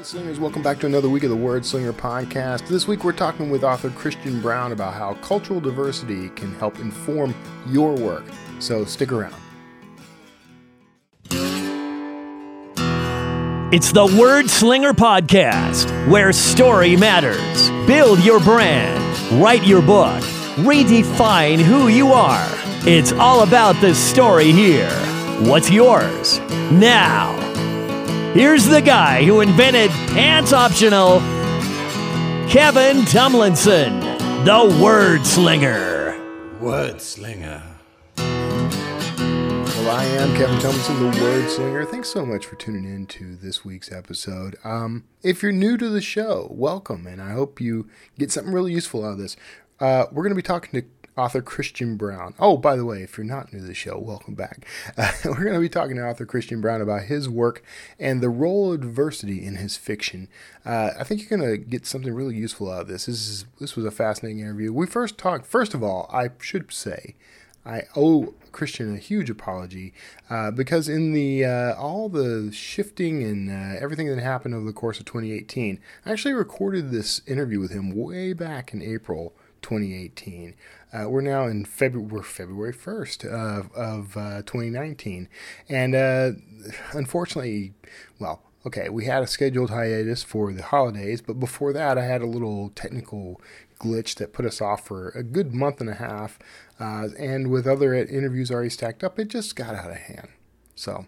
Hey, Slingers, welcome back to another week of the Word Slinger podcast. This week we're talking with author Christian Brown about how cultural diversity can help inform your work. So stick around. It's the Word Slinger Podcast, where story matters. Build your brand, write your book, redefine who you are. It's all about the story here. What's yours? Now, here's the guy who invented pants optional, Kevin Tumlinson, the Word Slinger. Word slinger. Well, I am Kevin Tumlinson, the Word Slinger. Thanks so much for tuning in to this week's episode. Um, if you're new to the show, welcome, and I hope you get something really useful out of this. Uh, we're going to be talking to author Christian Brown. Oh, by the way, if you're not new to the show, welcome back. Uh, we're going to be talking to author Christian Brown about his work and the role of diversity in his fiction. Uh, I think you're going to get something really useful out of this. This is this was a fascinating interview. We first talked. First of all, I should say. I owe Christian a huge apology uh, because in the uh, all the shifting and uh, everything that happened over the course of 2018, I actually recorded this interview with him way back in April 2018. Uh, we're now in February. February 1st of, of uh, 2019, and uh, unfortunately, well, okay, we had a scheduled hiatus for the holidays, but before that, I had a little technical glitch that put us off for a good month and a half. Uh, and with other interviews already stacked up, it just got out of hand. So,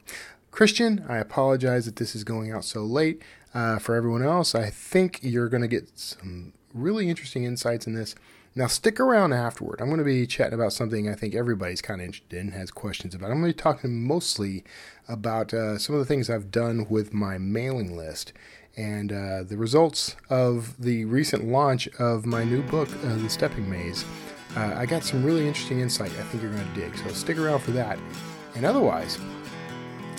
Christian, I apologize that this is going out so late. Uh, for everyone else, I think you're going to get some really interesting insights in this. Now, stick around afterward. I'm going to be chatting about something I think everybody's kind of interested in, has questions about. I'm going to be talking mostly about uh, some of the things I've done with my mailing list and uh, the results of the recent launch of my new book, uh, The Stepping Maze. Uh, I got some really interesting insight I think you're going to dig, so stick around for that. And otherwise,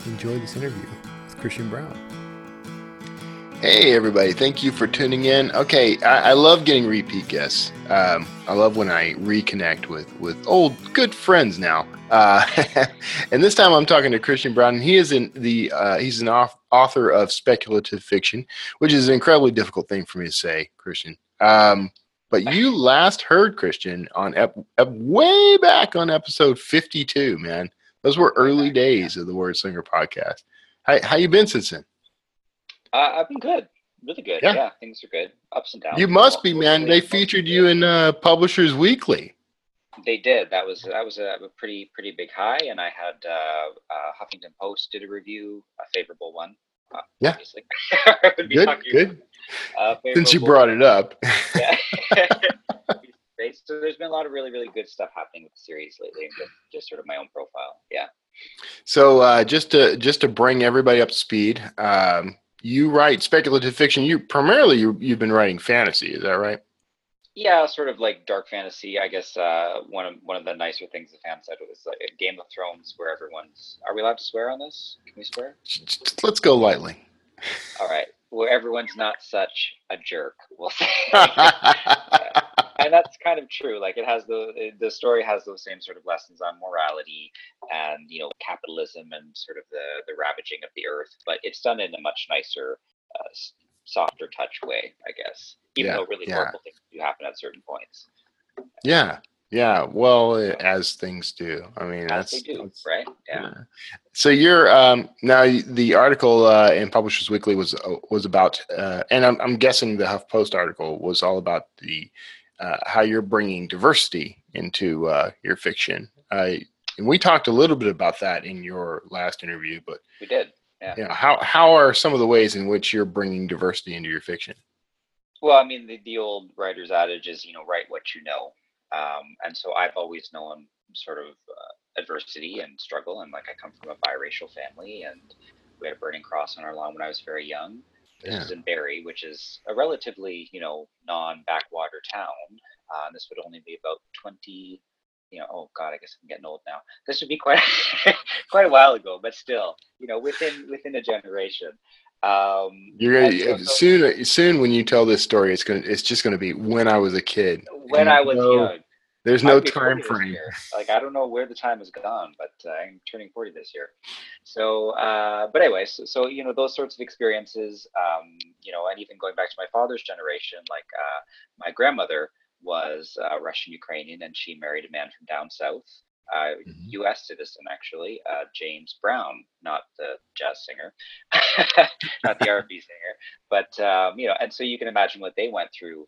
enjoy this interview with Christian Brown. Hey, everybody. Thank you for tuning in. Okay, I, I love getting repeat guests. Um, I love when I reconnect with, with old, good friends now. Uh, and this time I'm talking to Christian Brown, and he is in the uh, he's an author of speculative fiction, which is an incredibly difficult thing for me to say, Christian. Um, but you last heard Christian on ep- ep- way back on episode 52, man. Those were early days of the Word Slinger podcast. How, how you been since then? Uh, I've been good, really good. Yeah. yeah. things are good. Ups and downs. You must be, man. They featured you in uh, Publishers Weekly. They did. That was that was a, a pretty pretty big high, and I had uh, uh, Huffington Post did a review, a favorable one. Uh, yeah. good. Good. Uh, Since you brought it up. yeah. so there's been a lot of really really good stuff happening with the series lately, just, just sort of my own profile. Yeah. So uh, just to just to bring everybody up to speed, um, you write speculative fiction. You primarily you, you've been writing fantasy. Is that right? Yeah, sort of like dark fantasy. I guess uh, one of one of the nicer things the fan said was like Game of Thrones, where everyone's. Are we allowed to swear on this? Can we swear? Let's go lightly. All right, where everyone's not such a jerk. We'll say. and that's kind of true. Like it has the the story has those same sort of lessons on morality and you know capitalism and sort of the the ravaging of the earth, but it's done in a much nicer, uh, softer touch way, I guess. Even yeah, though really yeah. horrible things do happen at certain points. Yeah, yeah, well, as things do. I mean, as that's, do, that's, right. Yeah. yeah. So you're um, now the article uh, in Publishers Weekly was uh, was about, uh, and I'm, I'm guessing the HuffPost article was all about the uh, how you're bringing diversity into uh, your fiction. and we talked a little bit about that in your last interview, but we did. Yeah. You know, how how are some of the ways in which you're bringing diversity into your fiction? Well, I mean, the, the old writer's adage is, you know, write what you know. Um, and so I've always known sort of uh, adversity and struggle. And like I come from a biracial family, and we had a burning cross on our lawn when I was very young. This is in Barrie, which is a relatively, you know, non-backwater town. Uh, this would only be about 20, you know, oh God, I guess I'm getting old now. This would be quite quite a while ago, but still, you know, within within a generation. Um, You're gonna so, soon. Soon, when you tell this story, it's gonna. It's just gonna be when I was a kid. When I was young. There's no time frame. Like I don't know where the time has gone, but uh, I'm turning 40 this year. So, uh, but anyway, so, so, you know those sorts of experiences, um, you know, and even going back to my father's generation, like uh, my grandmother was uh, Russian Ukrainian, and she married a man from down south, uh, mm-hmm. U.S. citizen actually, uh, James Brown, not the jazz singer, not the R&B singer, but um, you know, and so you can imagine what they went through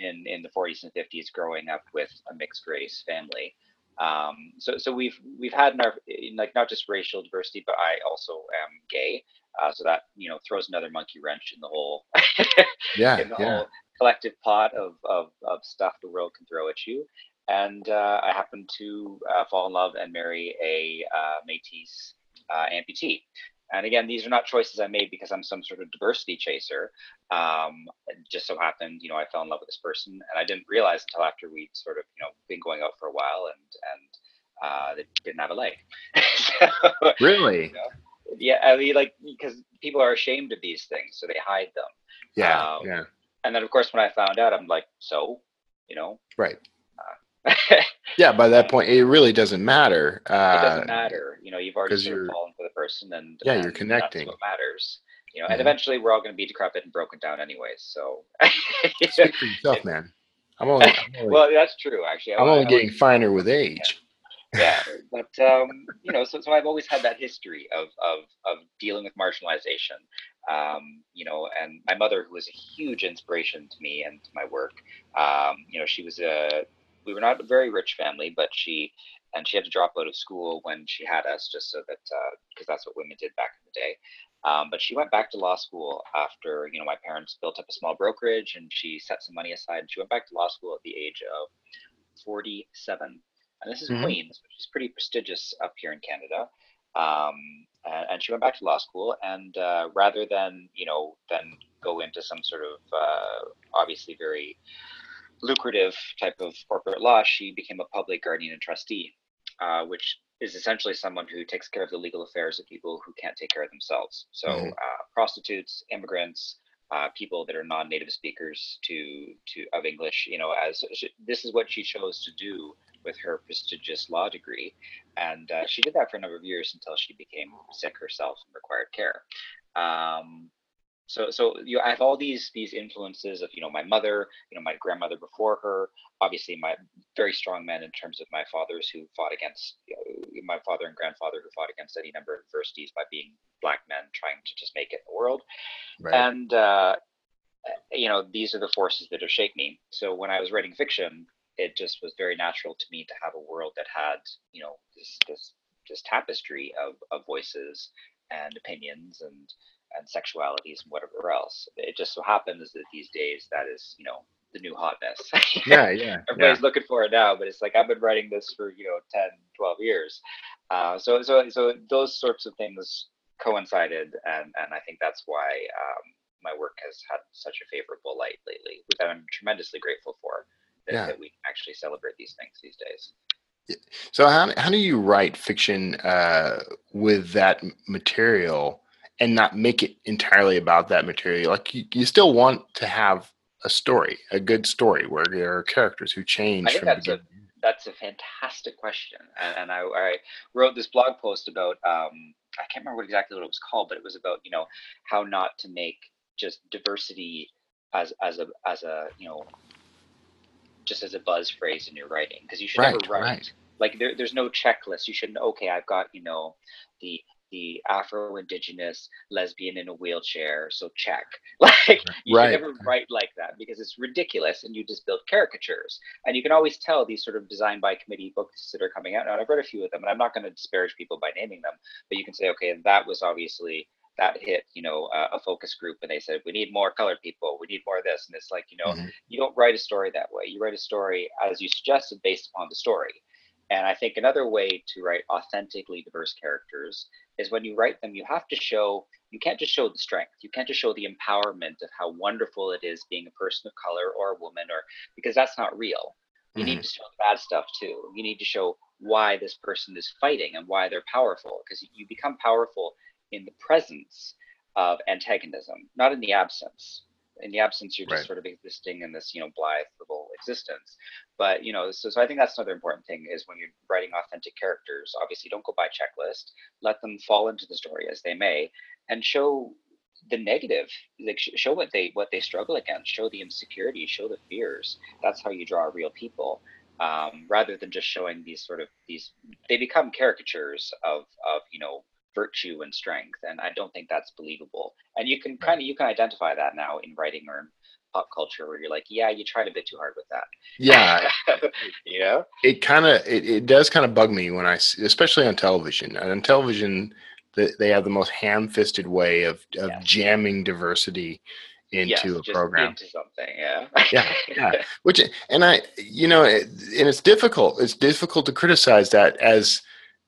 in in the 40s and 50s growing up with a mixed race family. Um, so so we've we've had in our in like not just racial diversity, but I also am gay. Uh, so that you know throws another monkey wrench in the whole yeah, in the yeah. whole collective pot of, of of stuff the world can throw at you. And uh, I happen to uh, fall in love and marry a uh, Métis uh, amputee. And again, these are not choices I made because I'm some sort of diversity chaser. Um, it just so happened, you know, I fell in love with this person, and I didn't realize until after we'd sort of, you know, been going out for a while, and and uh, they didn't have a leg. so, really? You know, yeah, I mean, like because people are ashamed of these things, so they hide them. Yeah, um, yeah. And then, of course, when I found out, I'm like, so, you know, right. yeah, by that point, it really doesn't matter. Uh, it doesn't matter. You know, you've already sort of fallen for the person, and yeah, and you're connecting. what matters. You know, and eventually we're all going to be decrepit and broken down anyways. So speak for yourself, man. I'm only, I'm only well, that's true. Actually, I'm only getting finer with age. Yeah, yeah. but um, you know, so so I've always had that history of of of dealing with marginalization. Um, you know, and my mother, who was a huge inspiration to me and to my work. Um, you know, she was a we were not a very rich family, but she and she had to drop out of school when she had us, just so that because uh, that's what women did back in the day. Um, but she went back to law school after you know my parents built up a small brokerage, and she set some money aside. And she went back to law school at the age of 47, and this is mm-hmm. Queens, which is pretty prestigious up here in Canada. Um, and, and, she went back to law school, and uh, rather than you know then go into some sort of uh, obviously very lucrative type of corporate law, she became a public guardian and trustee, uh, which is essentially someone who takes care of the legal affairs of people who can't take care of themselves. So mm-hmm. uh, prostitutes, immigrants, uh, people that are non-native speakers to to of English. You know, as she, this is what she chose to do with her prestigious law degree, and uh, she did that for a number of years until she became sick herself and required care. Um, so so you I have all these these influences of you know my mother you know my grandmother before her obviously my very strong men in terms of my fathers who fought against you know, my father and grandfather who fought against any number of adversities by being black men trying to just make it in the world right. and uh, you know these are the forces that have shaped me so when i was writing fiction it just was very natural to me to have a world that had you know this this this tapestry of, of voices and opinions and and sexualities and whatever else. It just so happens that these days that is, you know, the new hotness. yeah, yeah. Everybody's yeah. looking for it now, but it's like I've been writing this for, you know, 10, 12 years. Uh, so so so those sorts of things coincided and and I think that's why um, my work has had such a favorable light lately, which I'm tremendously grateful for that, yeah. that we actually celebrate these things these days. So how, how do you write fiction uh, with that material and not make it entirely about that material. Like you, you still want to have a story, a good story where there are characters who change. I think that's a that's a fantastic question, and, and I, I, wrote this blog post about um, I can't remember what exactly what it was called, but it was about you know how not to make just diversity as as a as a you know just as a buzz phrase in your writing because you should right, never write right. like there, there's no checklist. You shouldn't okay I've got you know the the Afro-Indigenous lesbian in a wheelchair, so check. Like you right. should never write like that because it's ridiculous, and you just build caricatures. And you can always tell these sort of design by committee books that are coming out. Now I've read a few of them, and I'm not going to disparage people by naming them, but you can say, okay, that was obviously that hit you know uh, a focus group and they said we need more colored people we need more of this and it's like you know mm-hmm. you don't write a story that way you write a story as you suggested based upon the story and I think another way to write authentically diverse characters is when you write them, you have to show, you can't just show the strength. You can't just show the empowerment of how wonderful it is being a person of color or a woman, or because that's not real. You mm-hmm. need to show the bad stuff too. You need to show why this person is fighting and why they're powerful, because you become powerful in the presence of antagonism, not in the absence. In the absence, you're just right. sort of existing in this, you know, blithe little existence. But you know, so so I think that's another important thing is when you're writing authentic characters. Obviously, don't go by checklist. Let them fall into the story as they may, and show the negative like show what they what they struggle against show the insecurity show the fears that's how you draw real people um, rather than just showing these sort of these they become caricatures of of you know virtue and strength and i don't think that's believable and you can kind of you can identify that now in writing or in pop culture where you're like yeah you tried a bit too hard with that Yeah, you know it kind of it, it does kind of bug me when i especially on television. And on television, the, they have the most ham-fisted way of, of Yeah. jamming diversity into yes, a just program. into something yeah Yeah, yeah. Which and I, you know, it, and it's difficult. It's difficult to criticize that as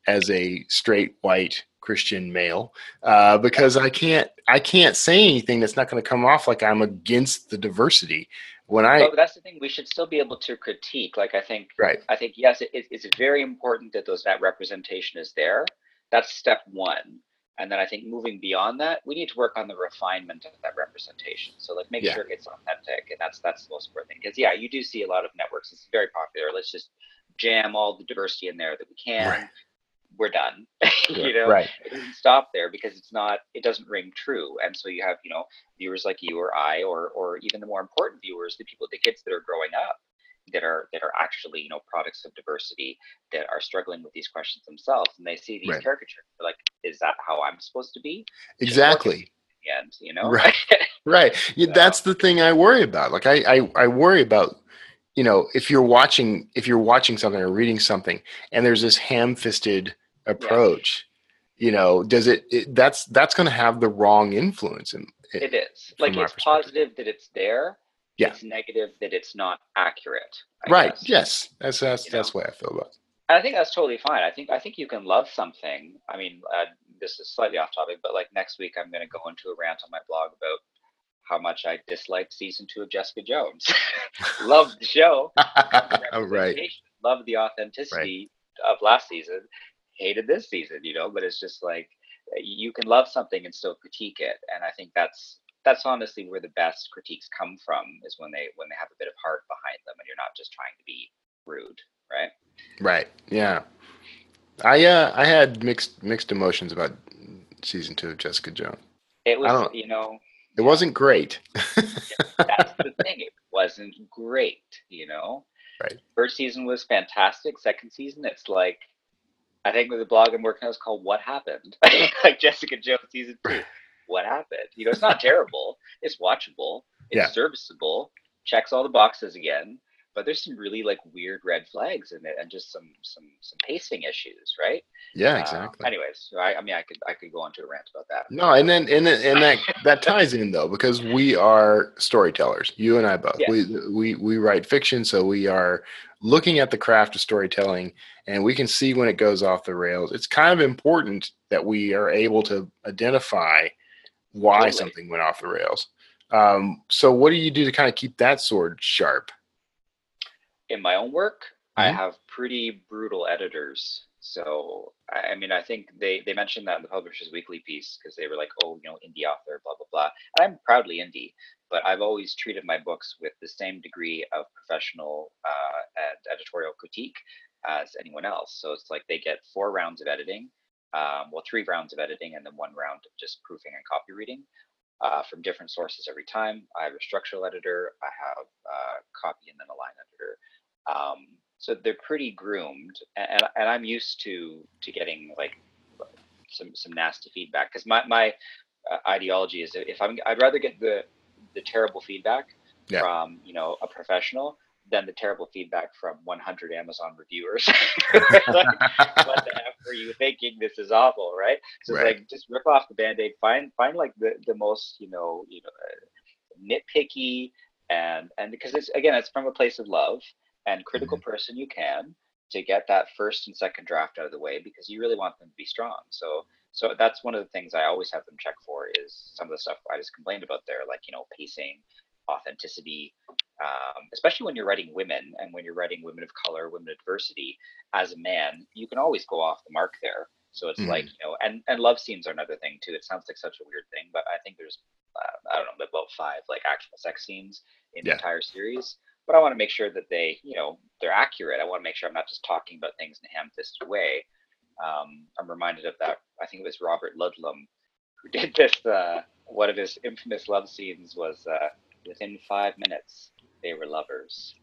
as a straight white Christian male uh, because I can't I can't say anything that's not going to come off like I'm against the diversity when I but that's the thing we should still be able to critique like i think right I think yes, it, it's very important that those that representation is there. That's step one, and then I think moving beyond that, we need to work on the refinement of that representation. So like make Yeah. sure it's authentic, and that's that's the most important thing. Because yeah, you do see a lot of networks. It's very popular. Let's just jam all the diversity in there that we can. Right. We're done. you know, right it doesn't stop there because it's not. It doesn't ring true, and so you have you know viewers like you or I, or or even the more important viewers, the people, the kids that are growing up that are that are actually you know products of diversity that are struggling with these questions themselves and they see these Right. caricatures they're like is that how i'm supposed to be exactly end you know Right. right yeah, that's the thing I worry about like I, I I worry about you know if you're watching if you're watching something or reading something and there's this ham-fisted approach you know does it, it that's that's going to have the wrong influence in it is like it's positive that it's there Yeah. it's negative that it's not accurate I right guess. yes that's that's You that's the way i feel about it And I think that's totally fine. I think I think you can love something. I mean, uh, this is slightly off topic, but like next week, I'm going to go into a rant on my blog about how much I disliked season two of Jessica Jones. Loved the show, right Loved the authenticity of last season. Hated this season, you know. But it's just like you can love something and still critique it, and I think that's that's honestly where the best critiques come from is when they when they have a bit of heart behind them, and you're not just trying to be rude, right? right yeah i uh i had mixed mixed emotions about season two of jessica jones It was, you know, it wasn't great that's the thing. It wasn't great, you know. Right. First season was fantastic. Second season, it's like I think with the blog I'm working on is called "What Happened," like Jessica Jones season two. What happened? You know, it's not terrible. It's watchable. It's Yeah. serviceable. Checks all the boxes again. But there's some really like weird red flags in it, and just some some some pacing issues, right? yeah Uh, exactly anyways, so I, I mean, I could I could go on to a rant about that. No, and then and then, and that that ties in though because we are storytellers. You and I both. We we we write fiction, so we are looking at the craft of storytelling, and we can see when it goes off the rails. It's kind of important that we are able to identify why Totally. something went off the rails. Um, so, what do you do to kind of keep that sword sharp? In my own work, I Mhm. have pretty brutal editors. So I I mean, I think they they mentioned that in the Publishers Weekly piece because they were like, oh, you know, indie author, blah blah blah. And I'm proudly indie, but I've always treated my books with the same degree of professional uh, and editorial critique as anyone else. So it's like they get four rounds of editing, um, well, three rounds of editing, and then one round of just proofing and copy reading. Uh, from different sources every time. I have a structural editor, I have uh, copy, and then a line editor um, so they're pretty groomed and, and, and i'm used to to getting like some some nasty feedback because my my uh, ideology is if i'm i'd rather get the the terrible feedback Yeah. from you know a professional than the terrible feedback from 100 amazon reviewers. Like, what the f are you thinking? This is awful right? So Right. it's like just rip off the band-aid. Find find like the the most you know you know uh, nitpicky and and because it's again it's from a place of love and critical person you can to get that first and second draft out of the way because you really want them to be strong. So so that's one of the things i always have them check for is some of the stuff i just complained about there like you know pacing authenticity um, especially when you're writing women and when you're writing women of color women of diversity as a man you can always go off the mark there so it's Mhm. like you know and and love scenes are another thing too it sounds like such a weird thing but i think there's uh, i don't know about five like actual sex scenes in Yeah. the entire series but I want to make sure that they, you know, they're accurate. I want to make sure I'm not just talking about things in a ham-fisted way. Um, I'm reminded of that. I think it was Robert Ludlum who did this. Uh, one of his infamous love scenes was uh, within five minutes they were lovers.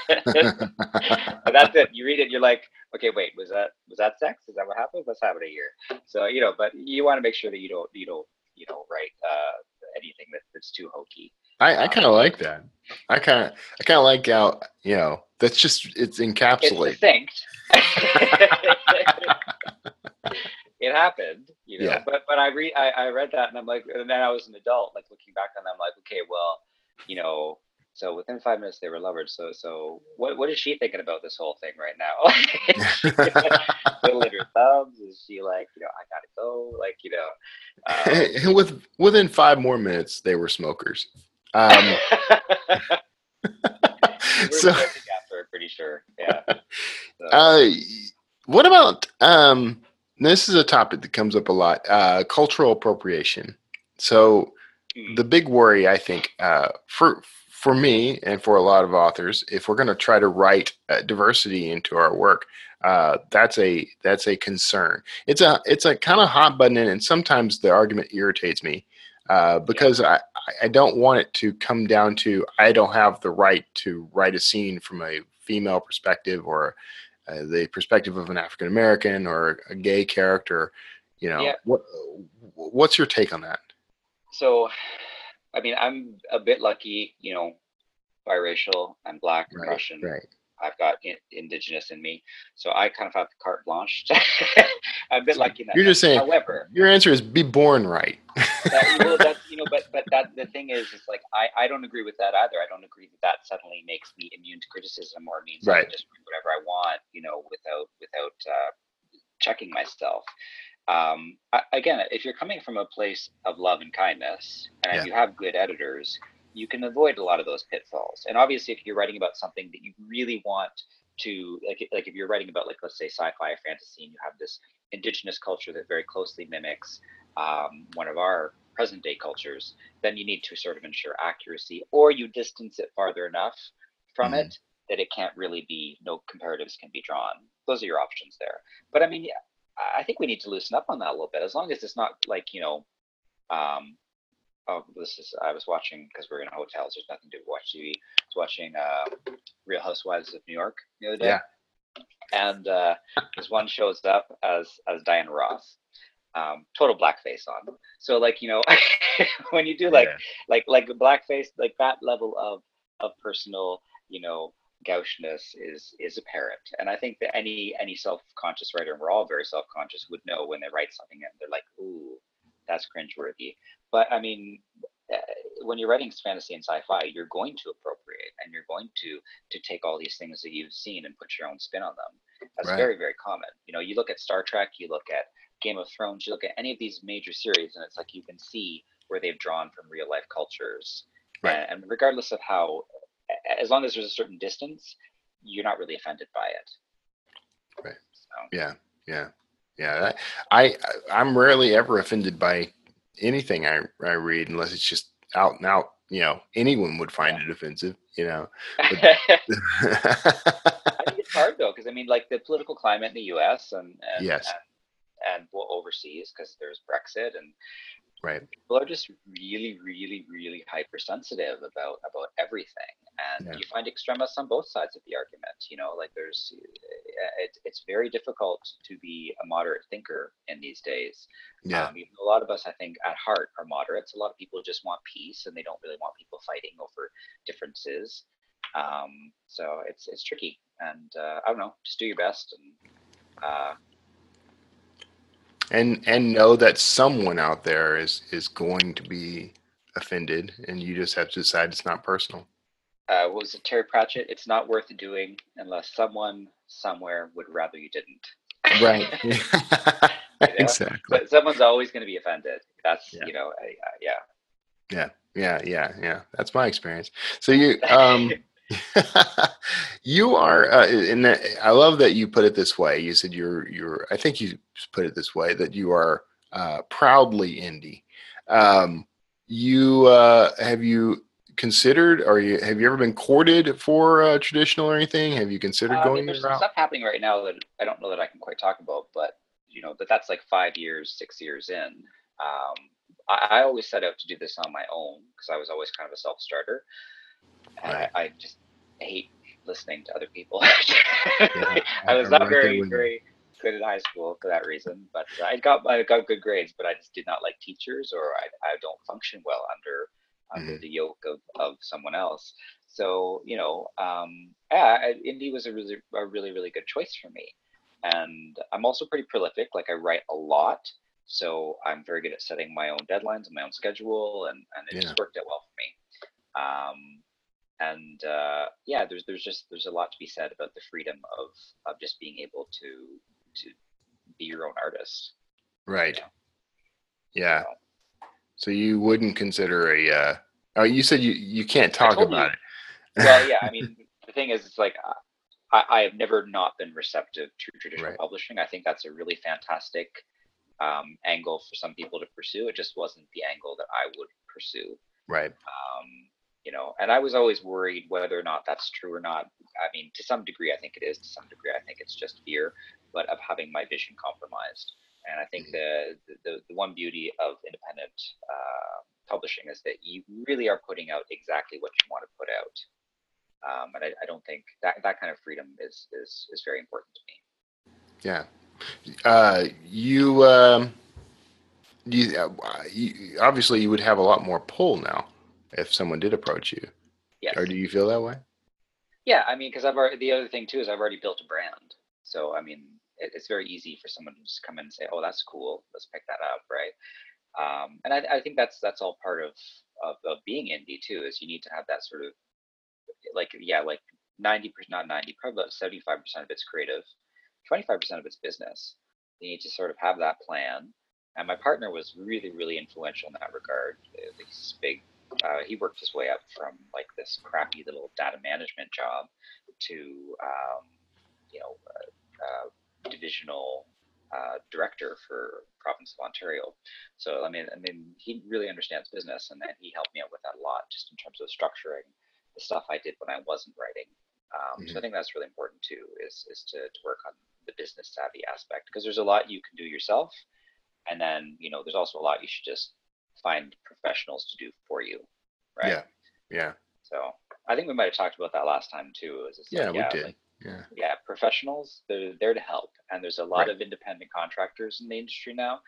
that's it. You read it, you're like, okay, wait, was that was that sex? Is that what happened? What's happening here? So you know, but you want to make sure that you don't you don't you know write uh, anything that, that's too hokey. I, I kind of like that. I kind of I kind of like how you know that's just it's encapsulated. It's it happened, you know. Yeah. But but I read I, I read that and I'm like, and then I was an adult, like looking back on them, I'm like, okay, well, you know, so within five minutes they were lovers. So so what what is she thinking about this whole thing right now? Twiddling her thumbs? Is she like, you know, I gotta go? Like, you know. Um, And with within five more minutes, they were smokers. Um, we were so, after, pretty sure. Yeah. So, uh, what about um, this is a topic that comes up a lot: uh, cultural appropriation. So, hmm, the big worry, I think, uh, for for me and for a lot of authors, if we're going to try to write uh, diversity into our work, uh, that's a that's a concern. It's a it's a kind of hot button, and sometimes the argument irritates me uh, because I I don't want it to come down to I don't have the right to write a scene from a female perspective or uh, the perspective of an African American or a gay character. You know, Yeah. what what's your take on that? so I mean, I'm a bit lucky, you know, biracial. I'm black, and Russian. right. I've got in, indigenous in me, so I kind of have the carte blanche. I'm a bit lucky in that. You're just saying- However, Your answer is be born right. that, well, that's you know, but but that the thing is, is like I I don't agree with that either. I don't agree that that suddenly makes me immune to criticism or means I Right. can just do whatever I want, you know, without without uh, checking myself. Um, I, again, if you're coming from a place of love and kindness, and Yeah. you have good editors, you can avoid a lot of those pitfalls. And obviously, if you're writing about something that you really want to, like, like if you're writing about, like, let's say, sci-fi or fantasy, and you have this indigenous culture that very closely mimics um, one of our present day cultures, then you need to sort of ensure accuracy, or you distance it farther enough from Mhm. it that it can't really be no comparatives can be drawn. Those are your options there. But I mean, yeah, I think we need to loosen up on that a little bit, as long as it's not like you know, um, oh, this is I was watching because we're in hotels. There's nothing to watch TV. I was watching uh, Real Housewives of New York the other day, Yeah. and uh, this one shows up as as Diana Ross, um, total blackface on. So like you know, when you do like Yeah. like like blackface, like that level of of personal, you know, gaucheness is is apparent. And I think that any any self-conscious writer, and we're all very self-conscious, would know when they write something and they're like, "Ooh, that's cringeworthy." But I mean, uh, when you're writing fantasy and sci-fi, you're going to appropriate and you're going to to take all these things that you've seen and put your own spin on them. That's Right. very very common. You know, you look at Star Trek, you look at Game of Thrones, you look at any of these major series, and it's like you can see where they've drawn from real life cultures. Right. And, regardless of how, as long as there's a certain distance, you're not really offended by it. Right. So, Yeah, yeah, yeah. that- I I'm rarely ever offended by anything I I read unless it's just out and out. You know, anyone would find it offensive. You know. I think it's hard though, because I mean, like the political climate in the U.S. and and Yes. and, and well, overseas, because there's Brexit, and right. people are just really, really, really hypersensitive about about everything, and Yeah. you find extremists on both sides of the argument. You know, like there's, uh, it's it's very difficult to be a moderate thinker in these days. Yeah. Um, a lot of us, I think, at heart are moderates. A lot of people just want peace, and they don't really want people fighting over differences. Um, so it's it's tricky, and uh, I don't know. Just do your best, and uh, and and know that someone out there is is going to be offended, and you just have to decide it's not personal. Uh, what was it Terry Pratchett? It's not worth doing unless someone somewhere would rather you didn't. Right. know? exactly. But someone's always going to be offended. That's Yeah. you know, yeah. Yeah, yeah, yeah, yeah. That's my experience. So you, um, you are, uh, and I love that you put it this way. You said you're, you're. I think you put it this way that you are uh, proudly indie. Um, you uh, have you considered? Are you have you ever been courted for uh, traditional or anything? Have you considered Uh, I going mean, there's some route? stuff happening right now that I don't know that I can quite talk about, but you know that that's like five years, six years in. Um, I, I always set out to do this on my own because I was always kind of a self-starter, and Right. I, I just hate listening to other people. I- I was not very very good in high school for that reason, but I got I got good grades, but I just did not like teachers, or I, I don't function well under under Mm-hmm. the yoke of, of someone else. So you know, um, yeah, indie was a really a really really good choice for me, and I'm also pretty prolific. Like I write a lot, so I'm very good at setting my own deadlines and my own schedule, and and it Yeah. just worked out well for me. Um, and uh, yeah, there's there's just there's a lot to be said about the freedom of of just being able to to be your own artist. Right. Yeah. Yeah. So, So you wouldn't consider a. Uh, oh, you said you you can't talk told you. about it. well, yeah, I mean, the thing is, it's like I, I have never not been receptive to traditional Right. publishing. I think that's a really fantastic um, angle for some people to pursue. It just wasn't the angle that I would pursue. Right. um, you know, and I was always worried whether or not that's true or not. I mean, to some degree, I think it is. To some degree, I think it's just fear, but of having my vision compromised. And I think the the, the one beauty of independent uh, publishing is that you really are putting out exactly what you want to put out. Um, and I, I don't think that that kind of freedom is is is very important to me. Yeah. Uh, you, um, you, uh, you, obviously you would have a lot more pull now if someone did approach you. Yes. Or do you feel that way? Yeah, I mean, because I've already the other thing too is I've already built a brand, so I mean, it, it's very easy for someone to just come in and say, "Oh, that's cool, let's pick that up," right? Um, and I, I think that's that's all part of, of of being indie too. Is you need to have that sort of like yeah, like ninety percent, not ninety, probably seventy five percent of it's creative, twenty five percent of it's business. You need to sort of have that plan. And my partner was really, really influential in that regard. Uh, He's big uh, he worked his way up from like this crappy little data management job to um, you know uh, uh, divisional uh, director for province of Ontario. So I mean, I mean, he really understands business, and, and he helped me out with that a lot, just in terms of structuring the stuff I did when I wasn't writing. Um, So I think that's really important too, is is to, to work on the business savvy aspect because there's a lot you can do yourself, and then you know there's also a lot you should just find professionals to do for you, right? Yeah. Yeah. So I think we might have talked about that last time too. Is Yeah, like, we did. like, Yeah. yeah, professionals they're there to help, and there's a lot Right. of independent contractors in the industry now,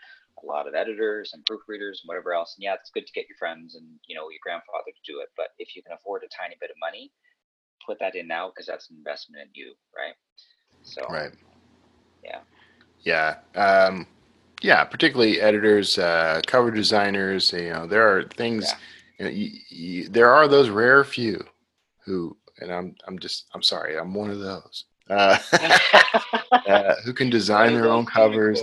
a lot of editors and proofreaders and whatever else. And yeah, it's good to get your friends and you know your grandfather to do it, but if you can afford a tiny bit of money, put that in now because that's an investment in you, right? So Right. Yeah. Yeah. Um, yeah. Particularly editors, uh, cover designers. You know, there are things. Yeah. You know, you, you, there are those rare few who, and I'm, I'm just, I'm sorry, I'm one of those. Uh, uh, who can design their own covers.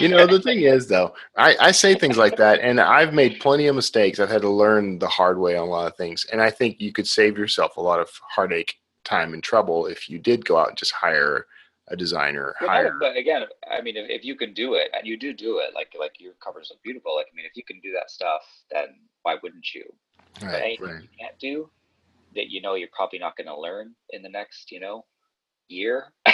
You know, the thing is, though, I, I say things like that, and I've made plenty of mistakes. I've had to learn the hard way on a lot of things, and I think you could save yourself a lot of heartache, time, and trouble if you did go out and just hire a designer, no, hire. but again, I mean, if, if you can do it, and you do do it, like like your covers look beautiful. Like I mean, if you can do that stuff, then why wouldn't you? But anything right. you can't do, that you know you're probably not going to learn in the next, you know, year,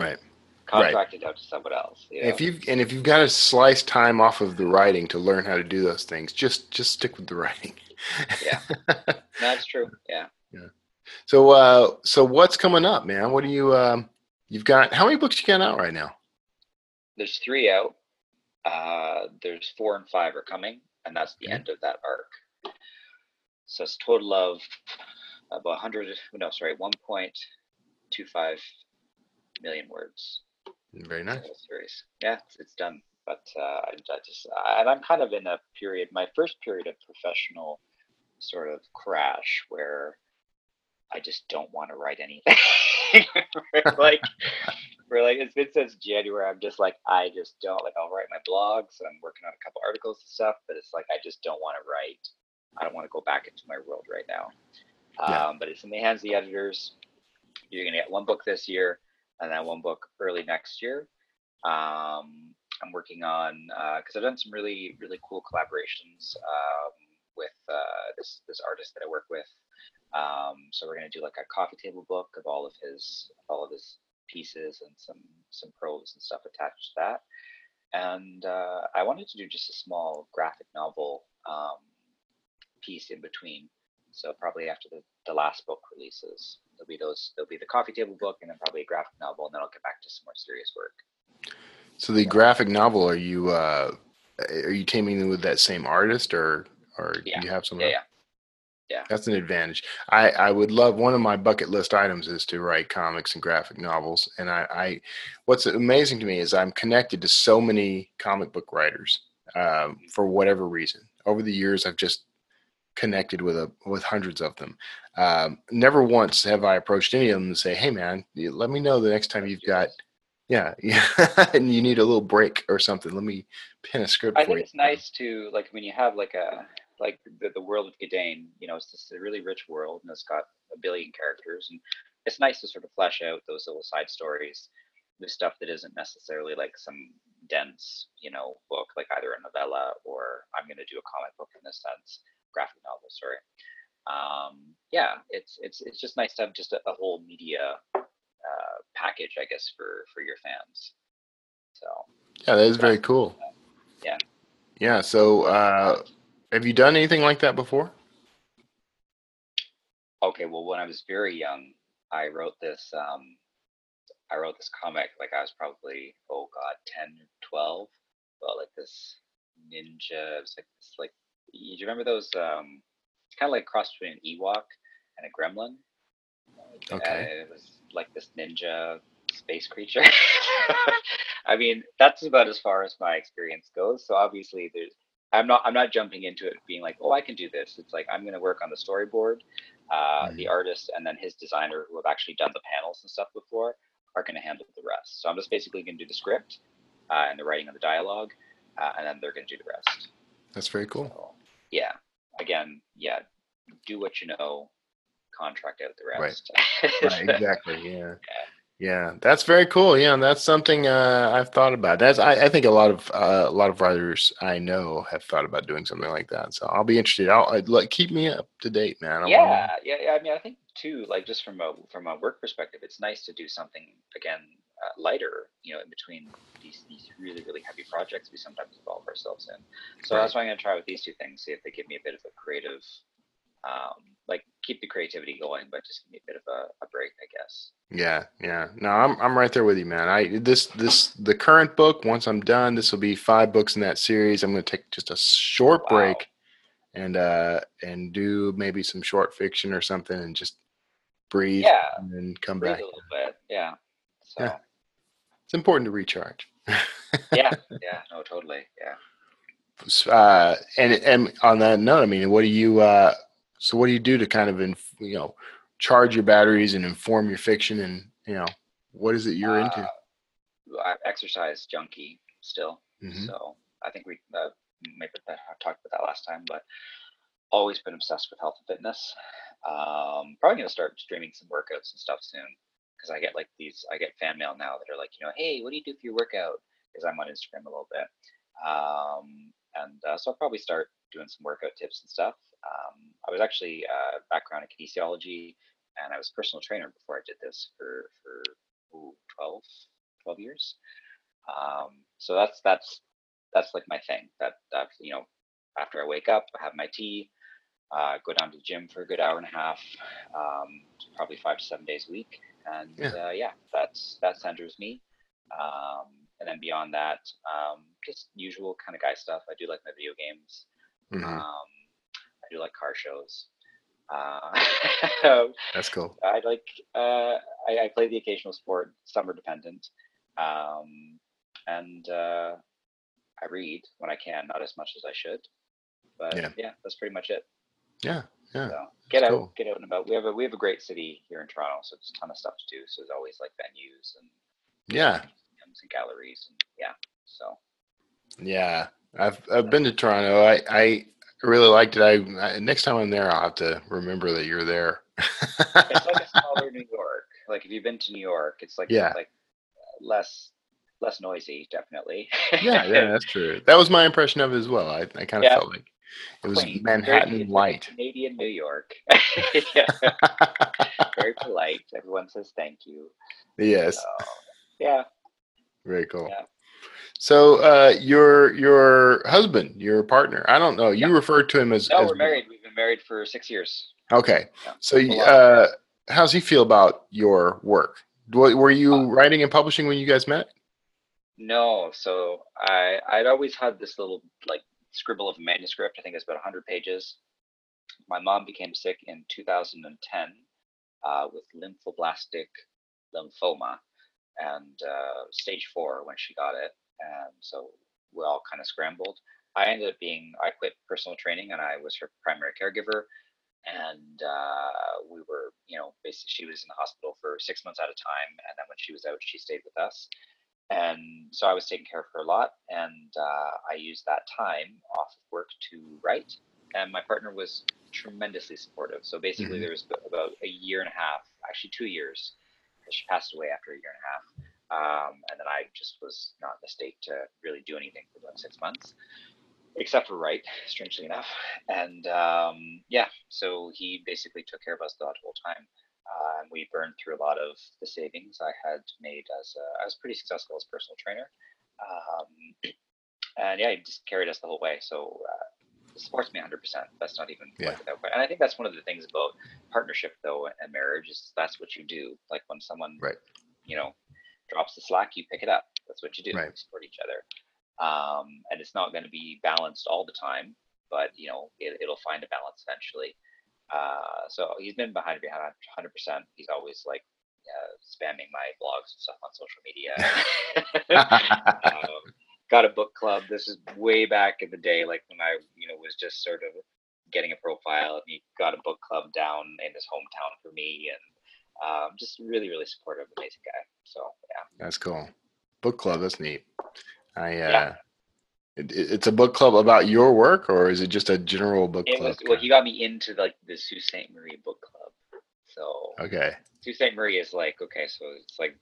Right. contract it out to someone else. You know? If you've and if you've got to slice time off of the writing to learn how to do those things, just just stick with the writing. Yeah. That's true. Yeah. Yeah. So uh so what's coming up, man? What do you um you've got how many books you got out right now? There's three out. Uh, there's four and five are coming, and that's the Okay. end of that arc. So it's a total of about 100, no, sorry, 1.25 million words. Very nice. series. Yeah, it's, it's done. But uh, I, I just, I, and I'm kind of in a period, my first period of professional sort of crash where I just don't want to write anything. like, for like, it's been since January. I'm just like, I just don't like. I'll write my blogs. and I'm working on a couple articles and stuff, but it's like I just don't want to write. I don't want to go back into my world right now. Yeah. Um, but it's in the hands of the editors. You're gonna get one book this year, and then one book early next year. Um, I'm working on because I've done some really really cool collaborations um, with uh, this this artist that I work with. Um, so we're gonna do like a coffee table book of all of his all of his pieces and some some prose and stuff attached to that. And uh, I wanted to do just a small graphic novel um, piece in between. So probably after the, the last book releases, there'll be those. There'll be the coffee table book, and then probably a graphic novel, and then I'll get back to some more serious work. So the graphic novel, are you uh, are you teaming with that same artist, or or Yeah. do you have some? Yeah, yeah. That's an advantage. I, I would love one of my bucket list items is to write comics and graphic novels. And I, I what's amazing to me is I'm connected to so many comic book writers um, for whatever reason. Over the years, I've just connected with a with hundreds of them. Um, never once have I approached any of them to say, "Hey, man, let me know the next time you've got." Yeah, yeah, and you need a little break or something. Let me pin a script I think you. it's nice to like when you have like a like the, the world of Gedane, you know, it's a really rich world and it's got a billion characters and it's nice to sort of flesh out those little side stories with stuff that isn't necessarily like some dense, you know, book like either a novella or I'm gonna do a comic book in this sense, graphic novel, sorry. Um, yeah, it's it's it's just nice to have just a, a whole media uh, package, I guess, for for your fans. So Yeah, that is very cool. Yeah. Yeah. So, uh, have you done anything like that before? Okay, well, when I was very young, I wrote this. Um, I wrote this comic like I was probably oh god, ten or twelve. About like this ninja. It was like this like. Do you remember those? Um, it's kind of like a cross between an Ewok and a Gremlin. Okay. Uh, it was like this ninja space creature. I mean, that's about as far as my experience goes. So obviously, there's. I'm not. I'm not jumping into it being like, oh, I can do this. It's like I'm going to work on the storyboard. Uh, The artist and then his designer, who have actually done the panels and stuff before, are going to handle the rest. So I'm just basically going to do the script uh, and the writing of the dialogue, uh, and then they're going to do the rest. That's very cool. So, yeah. Again, yeah. Do what you know. Contract out the Right. rest. Right. Exactly. Yeah. Yeah. That's very cool. Yeah. That's something uh, I've thought about. That's I, I think a lot of uh, a lot of writers I know have thought about doing something like that. So I'll be interested. I'll I'd like keep me up to date, man. I wanna- yeah, yeah, yeah. I mean, I think too, like just from a from a work perspective, it's nice to do something again uh, lighter. You know, in between these these really really heavy projects we sometimes involve ourselves in. So Right. that's what I'm going to try with these two things. See if they give me a bit of a creative, um, like keep the creativity going, but just give me a bit of a, a break, I guess. Yeah, yeah. No, I'm I'm right there with you, man. I this this the current book. Once I'm done, this will be five books in that series. I'm going to take just a short Wow. break and uh and do maybe some short fiction or something and just breathe Yeah, and then come breathe back. a little bit. Yeah. So Yeah. It's important to recharge. yeah, yeah, no, totally. Yeah. uh, and and on that note, I mean, what do you uh, so what do you do to kind of inf- you know charge your batteries and inform your fiction and you know what is it you're into? Uh, I'm exercise junkie still. Mhm. So I think we uh, maybe I talked about that last time, but always been obsessed with health and fitness. Um, probably gonna start streaming some workouts and stuff soon because I get like these, I get fan mail now that are like, you know, hey, what do you do for your workout? Because I'm on Instagram a little bit, um, and uh, so I'll probably start doing some workout tips and stuff. Um, I was actually uh, background in kinesiology, and I was a personal trainer before I did this for for ooh, 12, 12 years. Um, so that's that's that's like my thing. That that you know, after I wake up, I have my tea, uh, go down to the gym for a good hour and a half, um, probably five to seven days a week, and Yeah. Uh, yeah, that's that centers me. Um, and then beyond that, um, just usual kind of guy stuff. I do like my video games. Mhm. Um, I do like car shows. Uh, That's cool. I like uh, I, I play the occasional sport, summer dependent, um, and uh, I read when I can, not as much as I should. But Yeah. yeah, that's pretty much it. Yeah, yeah. So get out, cool. get out and about. We have a we have a great city here in Toronto, so there's a ton of stuff to do. So there's always like venues and Yeah, museums and galleries and yeah. So yeah. I've I've been to Toronto. I I really liked it. I, I next time I'm there, I'll have to remember that you're there. it's like a smaller New York. Like if you've been to New York, it's like Yeah. like less less noisy, definitely. yeah, yeah, that's true. That was my impression of it as well. I, I kind of Yeah. felt like It was Quaint. Manhattan Very, Light. Canadian New York. Very polite. Everyone says thank you. yes, So, yeah. very cool. Yeah. So, uh, your your husband, your partner, I don't know. You Yeah. referred to him as. No, as we're married. We've been married for six years. Okay, Yeah. so uh, how's he feel about your work? Were you Uh, writing and publishing when you guys met? No, so I I'd always had this little like scribble of a manuscript. I think it's about 100 pages. My mom became sick in 2010 uh, with lymphoblastic lymphoma and uh, stage four when she got it, and so we all kind of scrambled. I ended up being I quit personal training and I was her primary caregiver, and uh, we were you know basically she was in the hospital for six months at a time, and then when she was out, she stayed with us and so I was taking care of her a lot, and uh, I used that time off of work to write. And my partner was tremendously supportive. So basically, Mhm. there was about a year and a half, actually two years. She passed away after a year and a half, um, and then I just was not in the state to really do anything for about six months, except for write, strangely enough. And um, yeah, so he basically took care of us the whole time uh, and we burned through a lot of the savings I had made as a, I was pretty successful as a personal trainer. Um, and yeah, he just carried us the whole way. So uh, supports me 100%. That's not even Yeah. like without question. And I think that's one of the things about partnership though and marriage is that's what you do. Like when someone, Right. you know, drops the slack, you pick it up. That's what you do. Right. You support each other. Um, and it's not going to be balanced all the time, but you know, it, it'll find a balance eventually. Uh, so he's been behind me 100. percent He's always like uh, spamming my blogs and stuff on social media. um, got a book club. This is way back in the day, like when I, you know, was just sort of getting a profile, and he got a book club down in his hometown for me, and um, just really, really supportive, amazing guy. So yeah, That's cool. Book club. That's neat. I. Uh, Yeah. It, it- it's a book club about your work, or is it just a general book it club? was well. He got me into like the Sault Ste. Marie book club. So okay. Sault Ste. Marie is like okay, so it's like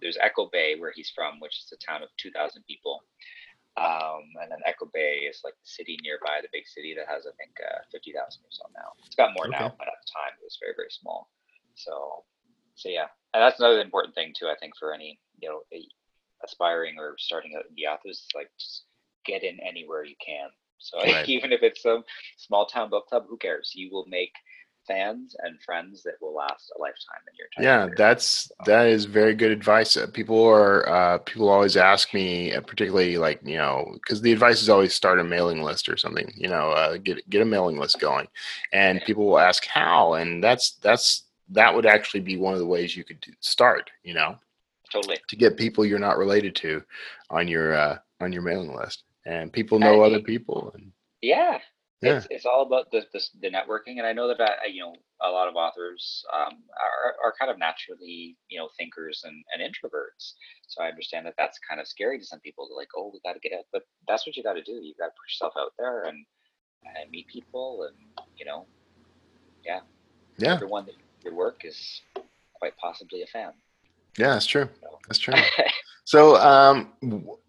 there's Echo Bay where he's from, which is a town of 2,000 people, um, and then Echo Bay is like the city nearby, the big city that has I think uh, 50,000 or so now. It's got more now, but at the time it was very very small. So so yeah, and that's another important thing too. I think for any you know a, aspiring or starting out indie authors, like just get in anywhere you can. So Right. even if it's some small town book club, who cares? You will make fans and friends that will last a lifetime in your time. Yeah, that's that is very good advice. Uh, People are uh, people always ask me, uh, particularly like you know, because the advice is always start a mailing list or something. You know, uh, get get a mailing list going, and people will ask how, and that's that's that would actually be one of the ways you could start. You know, totally. to get people you're not related to on your uh, on your mailing list, and people know And other people. And Yeah. Yeah. It's, it's all about the, the the networking, and I know that I, you know a lot of authors um, are are kind of naturally you know thinkers and, and introverts. So I understand that that's kind of scary to some people. They're like, oh, we got to get out, but that's what you got to do. You got to put yourself out there and and meet people, and you know, yeah yeah, everyone that your work is quite possibly a fan. Yeah, that's true. That's true. So um,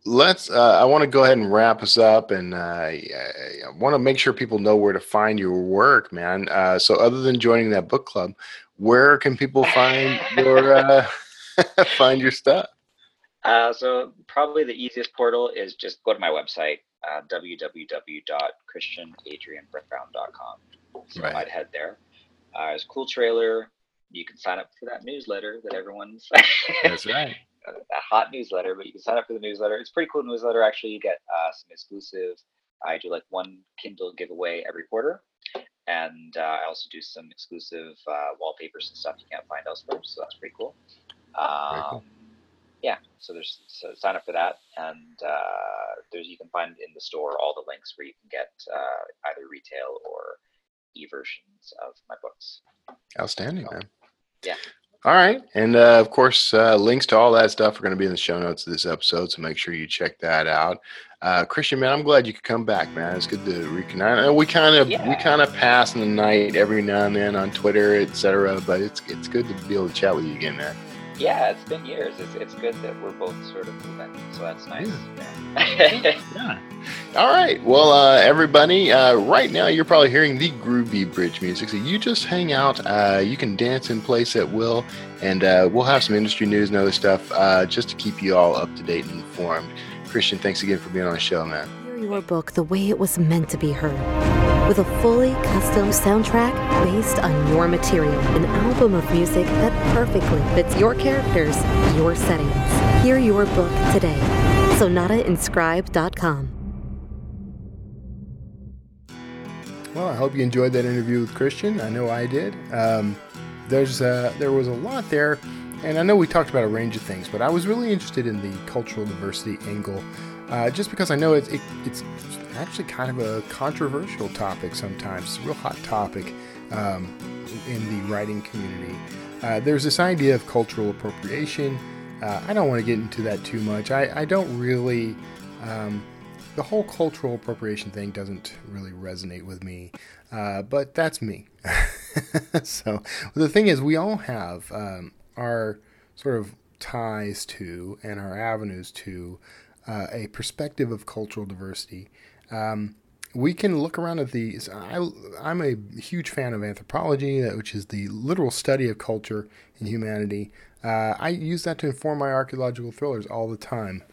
let's. Uh, I want to go ahead and wrap us up, and uh, I, I want to make sure people know where to find your work, man. Uh, so other than joining that book club, where can people find your uh, find your stuff? Uh, so probably the easiest portal is just go to my website, uh, www.christianadrianbrown.com. So Right. I'd head there. Uh, there's a cool trailer. You can sign up for that newsletter that everyone's That's right. a hot newsletter, but you can sign up for the newsletter. It's a pretty cool newsletter. Actually, you get uh, some exclusive. I do like one Kindle giveaway every quarter, and uh, I also do some exclusive uh, wallpapers and stuff you can't find elsewhere. So that's pretty cool. Um, cool. Yeah, so there's so sign up for that, and uh, there's you can find in the store all the links where you can get uh, either retail or e versions of my books. Outstanding, man. Yeah. All right, and uh, of course, uh, links to all that stuff are going to be in the show notes of this episode, so make sure you check that out. Uh, Christian, man, I'm glad you could come back, man. It's good to reconnect. We kind of we kind of pass in the night every now and then on Twitter, etc. But it's it's good to be able to chat with you again, man. Yeah, it's been years. It's, it's good that we're both sort of moving, so that's nice. Yeah. yeah. All right. Well, uh, everybody, uh, right now you're probably hearing the groovy bridge music. So you just hang out. Uh, you can dance in place at will, and uh, we'll have some industry news and other stuff uh, just to keep you all up to date and informed. Christian, thanks again for being on the show, man. Hear your book the way it was meant to be heard with a fully custom soundtrack based on your material, an album of music that perfectly fits your characters, your settings. Hear your book today. SonataInscribe.com. Well, I hope you enjoyed that interview with Christian. I know I did. Um, there's uh, there was a lot there, and I know we talked about a range of things, but I was really interested in the cultural diversity angle, uh, just because I know it, it, it's actually kind of a controversial topic sometimes. A real hot topic um, in the writing community. Uh, there's this idea of cultural appropriation. Uh, I don't want to get into that too much. I, I don't really. Um, the whole cultural appropriation thing doesn't really resonate with me, uh, but that's me. so the thing is, we all have um, our sort of ties to and our avenues to uh, a perspective of cultural diversity um, we can look around at these. I, am a huge fan of anthropology, which is the literal study of culture and humanity. Uh, I use that to inform my archaeological thrillers all the time.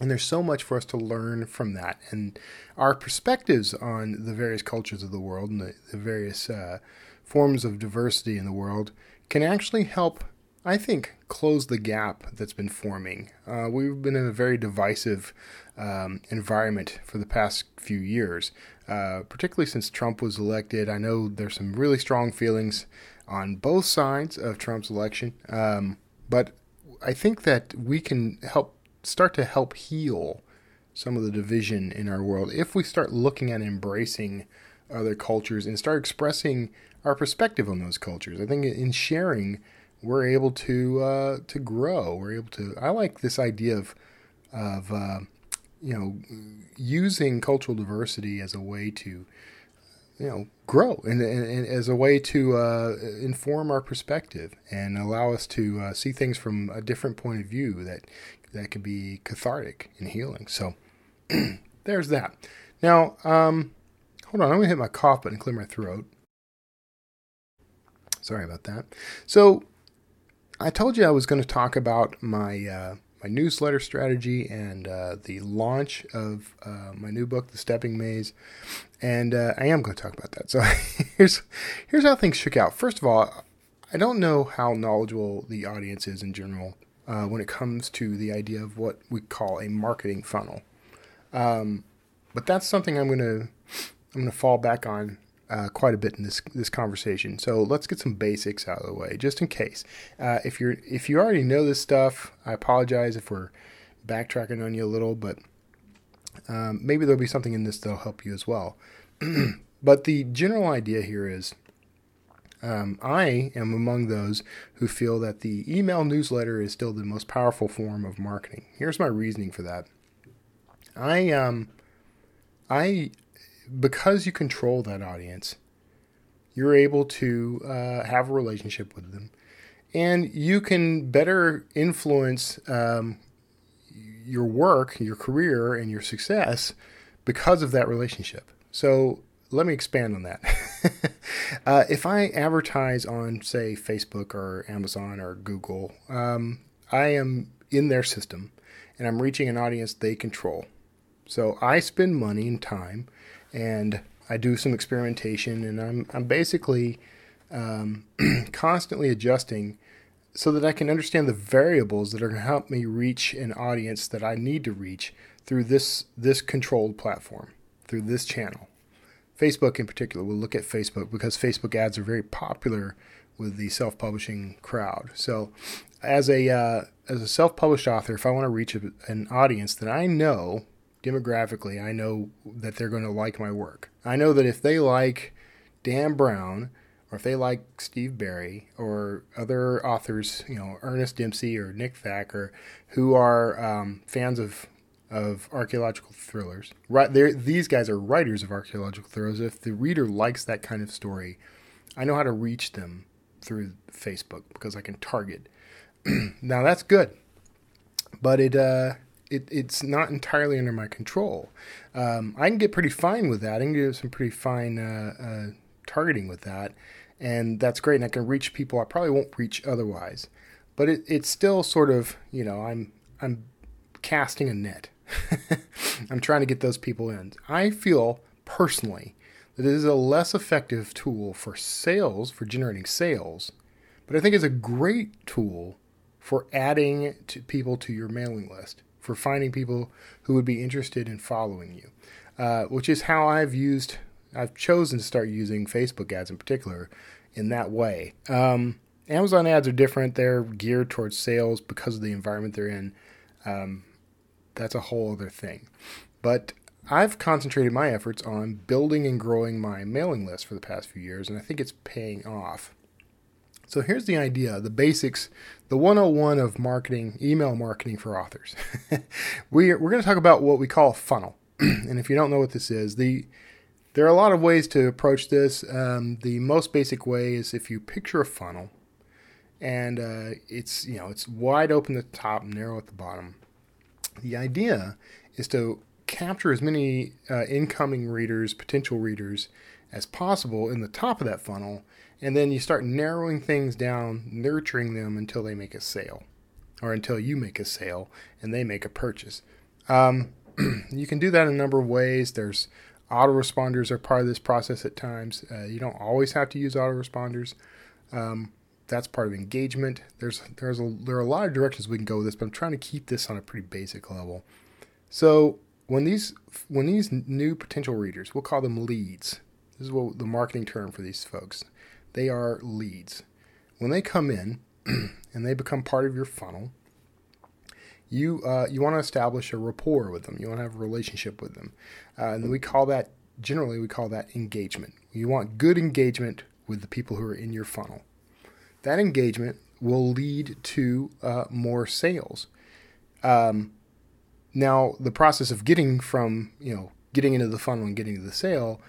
And there's so much for us to learn from that. And our perspectives on the various cultures of the world and the, the various uh, forms of diversity in the world can actually help, I think, close the gap that's been forming. Uh, we've been in a very divisive um, environment for the past few years, uh, particularly since Trump was elected. I know there's some really strong feelings on both sides of Trump's election, um, but I think that we can help start to help heal some of the division in our world if we start looking at embracing other cultures and start expressing our perspective on those cultures. I think in sharing, we're able to uh, to grow. We're able to. I like this idea of of uh, you know, using cultural diversity as a way to, you know, grow and, and, and as a way to uh, inform our perspective and allow us to uh, see things from a different point of view that that can be cathartic and healing. So there's that. Now, um, hold on, I'm gonna hit my cough button and clear my throat. Sorry about that. So I told you I was going to talk about my uh, my newsletter strategy and uh, the launch of uh, my new book, The Stepping Maze. And uh, I am going to talk about that. So here's here's how things shook out. First of all, I don't know how knowledgeable the audience is in general uh, when it comes to the idea of what we call a marketing funnel. Um, but that's something I'm going to I'm going to fall back on uh, quite a bit in this this conversation. So let's get some basics out of the way, just in case. Uh, if you're if you already know this stuff, I apologize if we're backtracking on you a little, but um, maybe there'll be something in this that'll help you as well. but the general idea here is. Um, I am among those who feel that the email newsletter is still the most powerful form of marketing. Here's my reasoning for that. I um, I because you control that audience, you're able to uh, have a relationship with them, and you can better influence um, your work, your career, and your success because of that relationship. So let me expand on that. uh, if I advertise on, say, Facebook or Amazon or Google, um, I am in their system and I'm reaching an audience they control. So I spend money and time and I do some experimentation, and I'm I'm basically um, constantly adjusting so that I can understand the variables that are going to help me reach an audience that I need to reach through this this controlled platform, through this channel. Facebook in particular, we'll look at Facebook because Facebook ads are very popular with the self-publishing crowd. So, as a uh, as a self-published author, if I want to reach a, an audience that I know demographically, I know that they're going to like my work. I know that if they like Dan Brown, or if they like Steve Berry or other authors, you know, Ernest Dempsey or Nick Thacker, who are um, fans of of archaeological thrillers, right? These guys are writers of archaeological thrillers. If the reader likes that kind of story, I know how to reach them through Facebook because I can target now that's good, but it uh, it it's not entirely under my control. Um, I can get pretty fine with that. I can get some pretty fine uh, uh, targeting with that, and that's great. And I can reach people I probably won't reach otherwise. But it, it's still sort of you know I'm I'm casting a net. I'm trying to get those people in. I feel personally that it is a less effective tool for sales, for generating sales, but I think it's a great tool for adding to people to your mailing list, for finding people who would be interested in following you, uh, which is how I've used, I've chosen to start using Facebook ads in particular in that way. Um, Amazon ads are different. They're geared towards sales because of the environment they're in. Um, that's a whole other thing. But I've concentrated my efforts on building and growing my mailing list for the past few years, and I think it's paying off. So here's the idea the basics, the 101 of marketing, email marketing for authors. we, we're going to talk about what we call a funnel. and if you don't know what this is, the there are a lot of ways to approach this. Um, the most basic way is if you picture a funnel, and uh, it's you know it's wide open at the top, narrow at the bottom. The idea is to capture as many uh, incoming readers, potential readers, as possible in the top of that funnel, and then you start narrowing things down, nurturing them until they make a sale, or until you make a sale and they make a purchase. Um, you can do that in a number of ways. There's autoresponders are part of this process at times. Uh, you don't always have to use autoresponders. Um, that's part of engagement. There's there's a, there are a lot of directions we can go with this, but I'm trying to keep this on a pretty basic level. So when these when these new potential readers, we'll call them leads. This is what the marketing term for these folks. They are leads. When they come in and they become part of your funnel, you uh, you want to establish a rapport with them. You want to have a relationship with them, uh, and we call that generally we call that engagement. You want good engagement with the people who are in your funnel. That engagement will lead to uh, more sales. Um, now, the process of getting from, you know, getting into the funnel and getting to the sale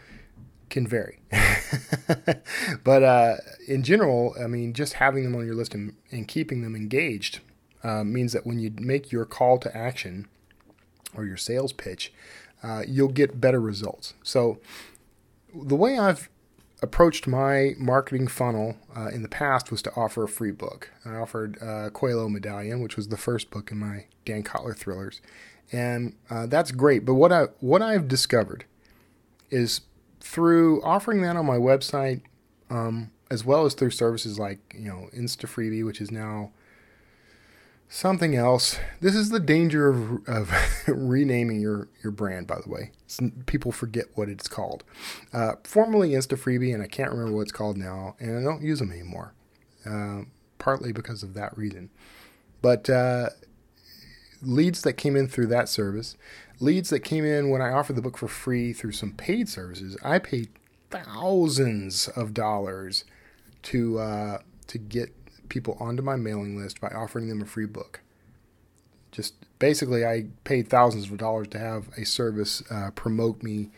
can vary. but uh, in general, I mean, just having them on your list and, and keeping them engaged uh, means that when you make your call to action or your sales pitch, uh, you'll get better results. So, the way I've approached my marketing funnel uh, in the past was to offer a free book. I offered uh, Coelho Medallion, which was the first book in my Dan Kotler thrillers, and uh, that's great. But what I what I've discovered is through offering that on my website, um, as well as through services like you know InstaFreebie, which is now something else. This is the danger of, of renaming your, your brand, by the way. people forget what it's called. Uh, formerly InstaFreebie, and I can't remember what it's called now, and I don't use them anymore, uh, partly because of that reason. But uh, leads that came in through that service, leads that came in when I offered the book for free through some paid services, I paid thousands of dollars to uh, to get people onto my mailing list by offering them a free book. Just basically, I paid thousands of dollars to have a service uh, promote me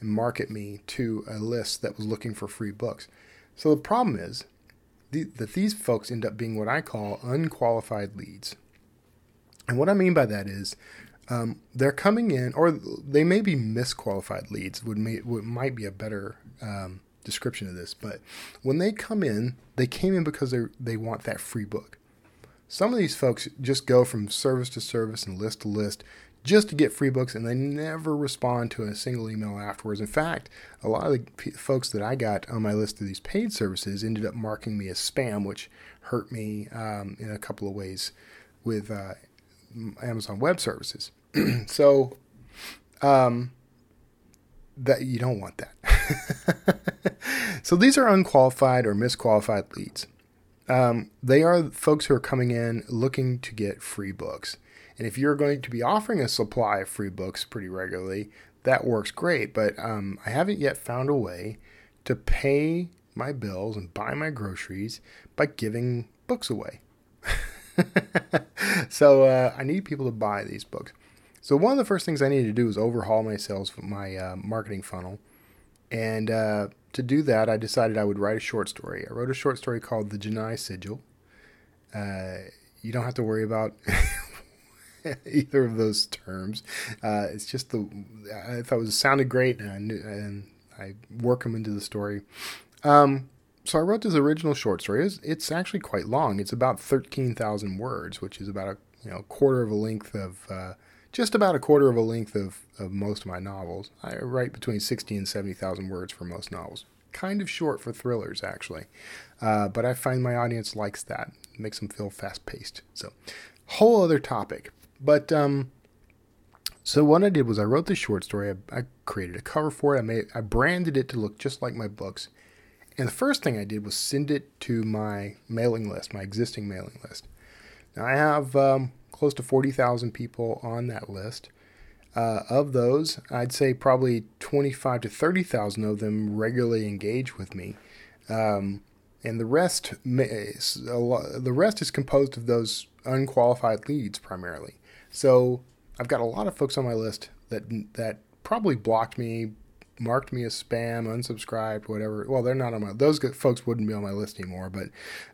and market me to a list that was looking for free books. So the problem is the, that these folks end up being what I call unqualified leads. And what I mean by that is um, they're coming in, or they may be misqualified leads, would, may, would might be a better um, description of this, but when they come in, they came in because they they want that free book. Some of these folks just go from service to service and list to list just to get free books, and they never respond to a single email afterwards. In fact, a lot of the p- folks that I got on my list of these paid services ended up marking me as spam, which hurt me um, in a couple of ways with uh, Amazon Web Services. so, um, that you don't want that. so these are unqualified or misqualified leads. Um, they are folks who are coming in looking to get free books. And if you're going to be offering a supply of free books pretty regularly, that works great. But um, I haven't yet found a way to pay my bills and buy my groceries by giving books away. so uh, I need people to buy these books. So one of the first things I needed to do was overhaul my sales, my uh, marketing funnel, and uh, to do that, I decided I would write a short story. I wrote a short story called "The Janai Sigil." Uh, you don't have to worry about either of those terms. Uh, it's just the I thought it sounded great, and I, knew, and I work them into the story. Um, so I wrote this original short story. It's, it's actually quite long. It's about thirteen thousand words, which is about a you know quarter of a length of uh, just about a quarter of a length of, of most of my novels. I write between sixty and seventy thousand words for most novels. Kind of short for thrillers, actually, uh, but I find my audience likes that. It makes them feel fast paced. So, whole other topic. But um, so what I did was I wrote this short story. I, I created a cover for it. I made I branded it to look just like my books. And the first thing I did was send it to my mailing list, my existing mailing list. Now I have um, close to forty thousand people on that list. Uh, of those, I'd say probably twenty-five to thirty thousand of them regularly engage with me. Um, and the rest, the rest is composed of those unqualified leads primarily. So I've got a lot of folks on my list that that probably blocked me, marked me as spam, unsubscribed, whatever. Well, they're not on my those folks wouldn't be on my list anymore. But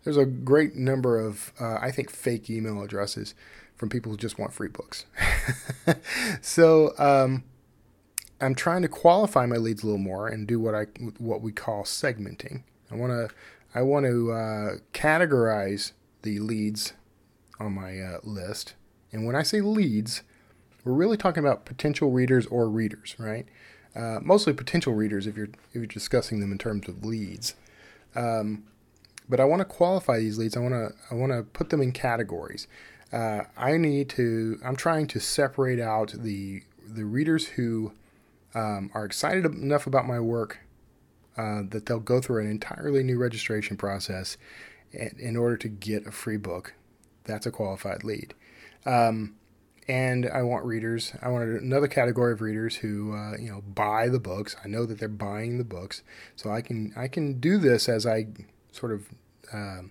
there's a great number of uh, I think fake email addresses from people who just want free books. so um, I'm trying to qualify my leads a little more and do what I what we call segmenting. I want to I want to uh, categorize the leads on my uh, list and when I say leads, we're really talking about potential readers or readers, right? Uh, mostly potential readers if you're if you're discussing them in terms of leads. Um, but I want to qualify these leads. I want to I want to put them in categories. Uh, I need to. I'm trying to separate out the the readers who um, are excited enough about my work uh, that they'll go through an entirely new registration process in, in order to get a free book. That's a qualified lead. Um, and I want readers. I want another category of readers who uh, you know buy the books. I know that they're buying the books, so I can I can do this as I sort of uh,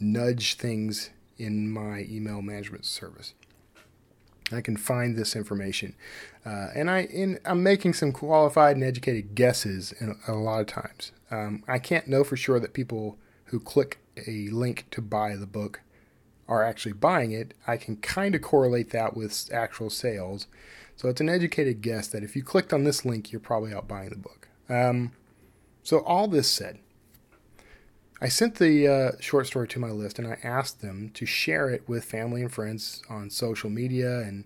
nudge things in my email management service. I can find this information, uh, and I in, I'm making some qualified and educated guesses in, a lot of times. Um, I can't know for sure that people who click a link to buy the book are actually buying it, I can kind of correlate that with actual sales. So it's an educated guess that if you clicked on this link, you're probably out buying the book. Um, so, all this said, I sent the uh, short story to my list and I asked them to share it with family and friends on social media and,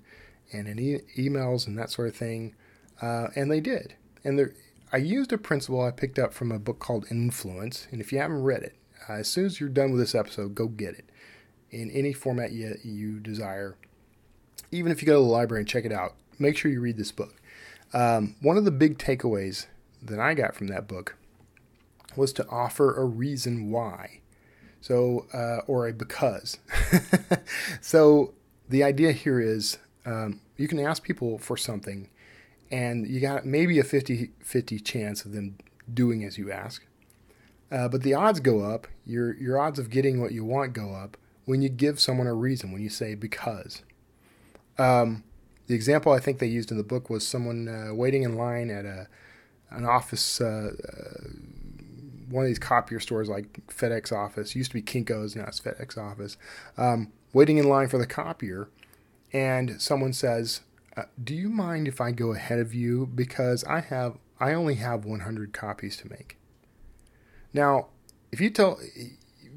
and in e- emails and that sort of thing. Uh, and they did. And I used a principle I picked up from a book called Influence. And if you haven't read it, uh, as soon as you're done with this episode, go get it in any format you, you desire. Even if you go to the library and check it out, make sure you read this book. Um, one of the big takeaways that I got from that book was to offer a reason why. So, uh, or a because. so, the idea here is um, you can ask people for something, and you got maybe a 50 50 chance of them doing as you ask. Uh, but the odds go up, your, your odds of getting what you want go up when you give someone a reason, when you say because. Um, the example I think they used in the book was someone uh, waiting in line at a an office, uh, uh, one of these copier stores like FedEx office. Used to be Kinko's, now it's FedEx office. Um, waiting in line for the copier, and someone says, uh, "Do you mind if I go ahead of you because I have I only have 100 copies to make." Now, if you tell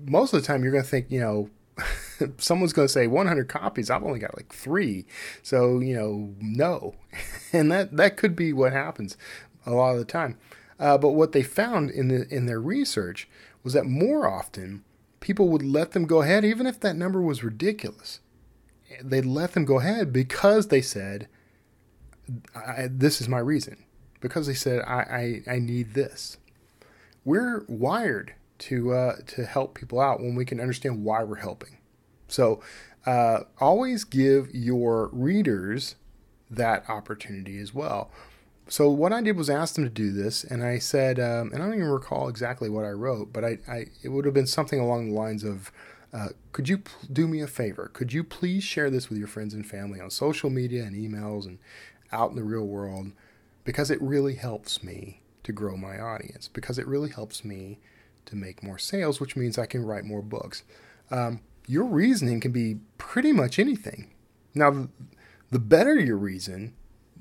most of the time you're going to think, you know, someone's going to say 100 copies. I've only got like three. So, you know, no. and that, that could be what happens a lot of the time. Uh, but what they found in, the, in their research was that more often people would let them go ahead, even if that number was ridiculous. They'd let them go ahead because they said, This is my reason. Because they said, I, I, I need this. We're wired to uh, to help people out when we can understand why we're helping. So uh, always give your readers that opportunity as well. So what I did was ask them to do this, and I said, um, and I don't even recall exactly what I wrote, but I, I it would have been something along the lines of, uh, could you do me a favor? Could you please share this with your friends and family on social media and emails and out in the real world? Because it really helps me to grow my audience, because it really helps me to make more sales, which means I can write more books. Um, your reasoning can be pretty much anything. Now, the better your reason,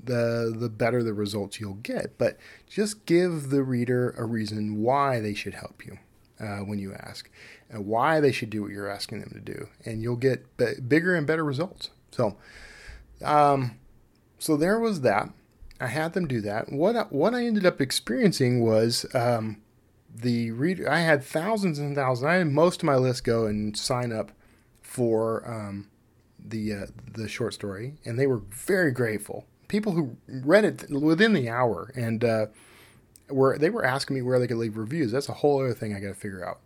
the the better the results you'll get. But just give the reader a reason why they should help you uh, when you ask, and why they should do what you're asking them to do, and you'll get b- bigger and better results. So, um, so there was that. I had them do that. What I, what I ended up experiencing was um, the reader. I had thousands and thousands. I had most of my list go and sign up for um, the uh, the short story, and they were very grateful. People who read it within the hour, and uh, were they were asking me where they could leave reviews. That's a whole other thing I got to figure out.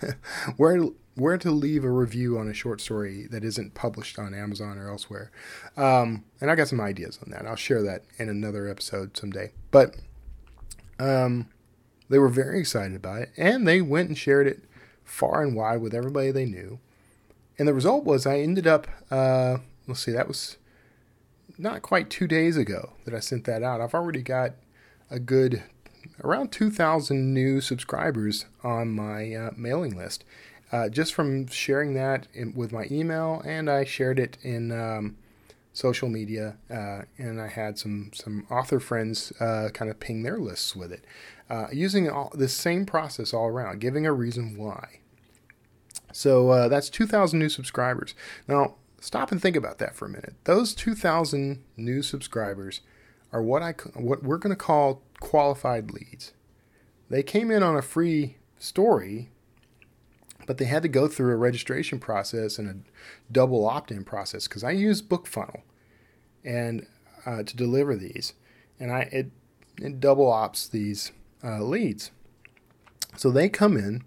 where where to leave a review on a short story that isn't published on Amazon or elsewhere. Um, and I got some ideas on that. I'll share that in another episode someday. But um, they were very excited about it, and they went and shared it far and wide with everybody they knew. And the result was I ended up, uh, let's see, that was not quite two days ago that I sent that out. I've already got a good around 2,000 new subscribers on my uh, mailing list uh, just from sharing that in, with my email, and I shared it in um, social media, uh, and I had some some author friends uh, kind of ping their lists with it, uh, using all, the same process all around, giving a reason why. So uh, that's 2,000 new subscribers. Now, stop and think about that for a minute. Those 2,000 new subscribers are what I what we're going to call qualified leads. They came in on a free story, but they had to go through a registration process and a double opt-in process because I use BookFunnel and uh, to deliver these, and I it it double ops these uh, leads. So they come in,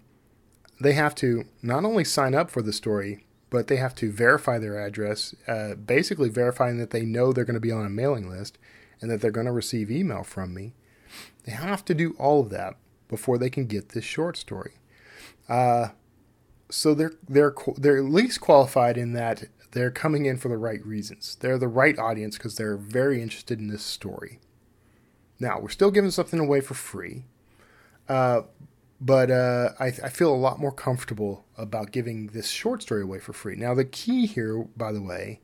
they have to not only sign up for the story, but they have to verify their address, uh, basically verifying that they know they're going to be on a mailing list and that they're going to receive email from me. They have to do all of that before they can get this short story. Uh, so they're they're they're at least qualified in that they're coming in for the right reasons. They're the right audience because they're very interested in this story. Now we're still giving something away for free, uh, but uh, I, I, feel a lot more comfortable about giving this short story away for free. Now, the key here, by the way,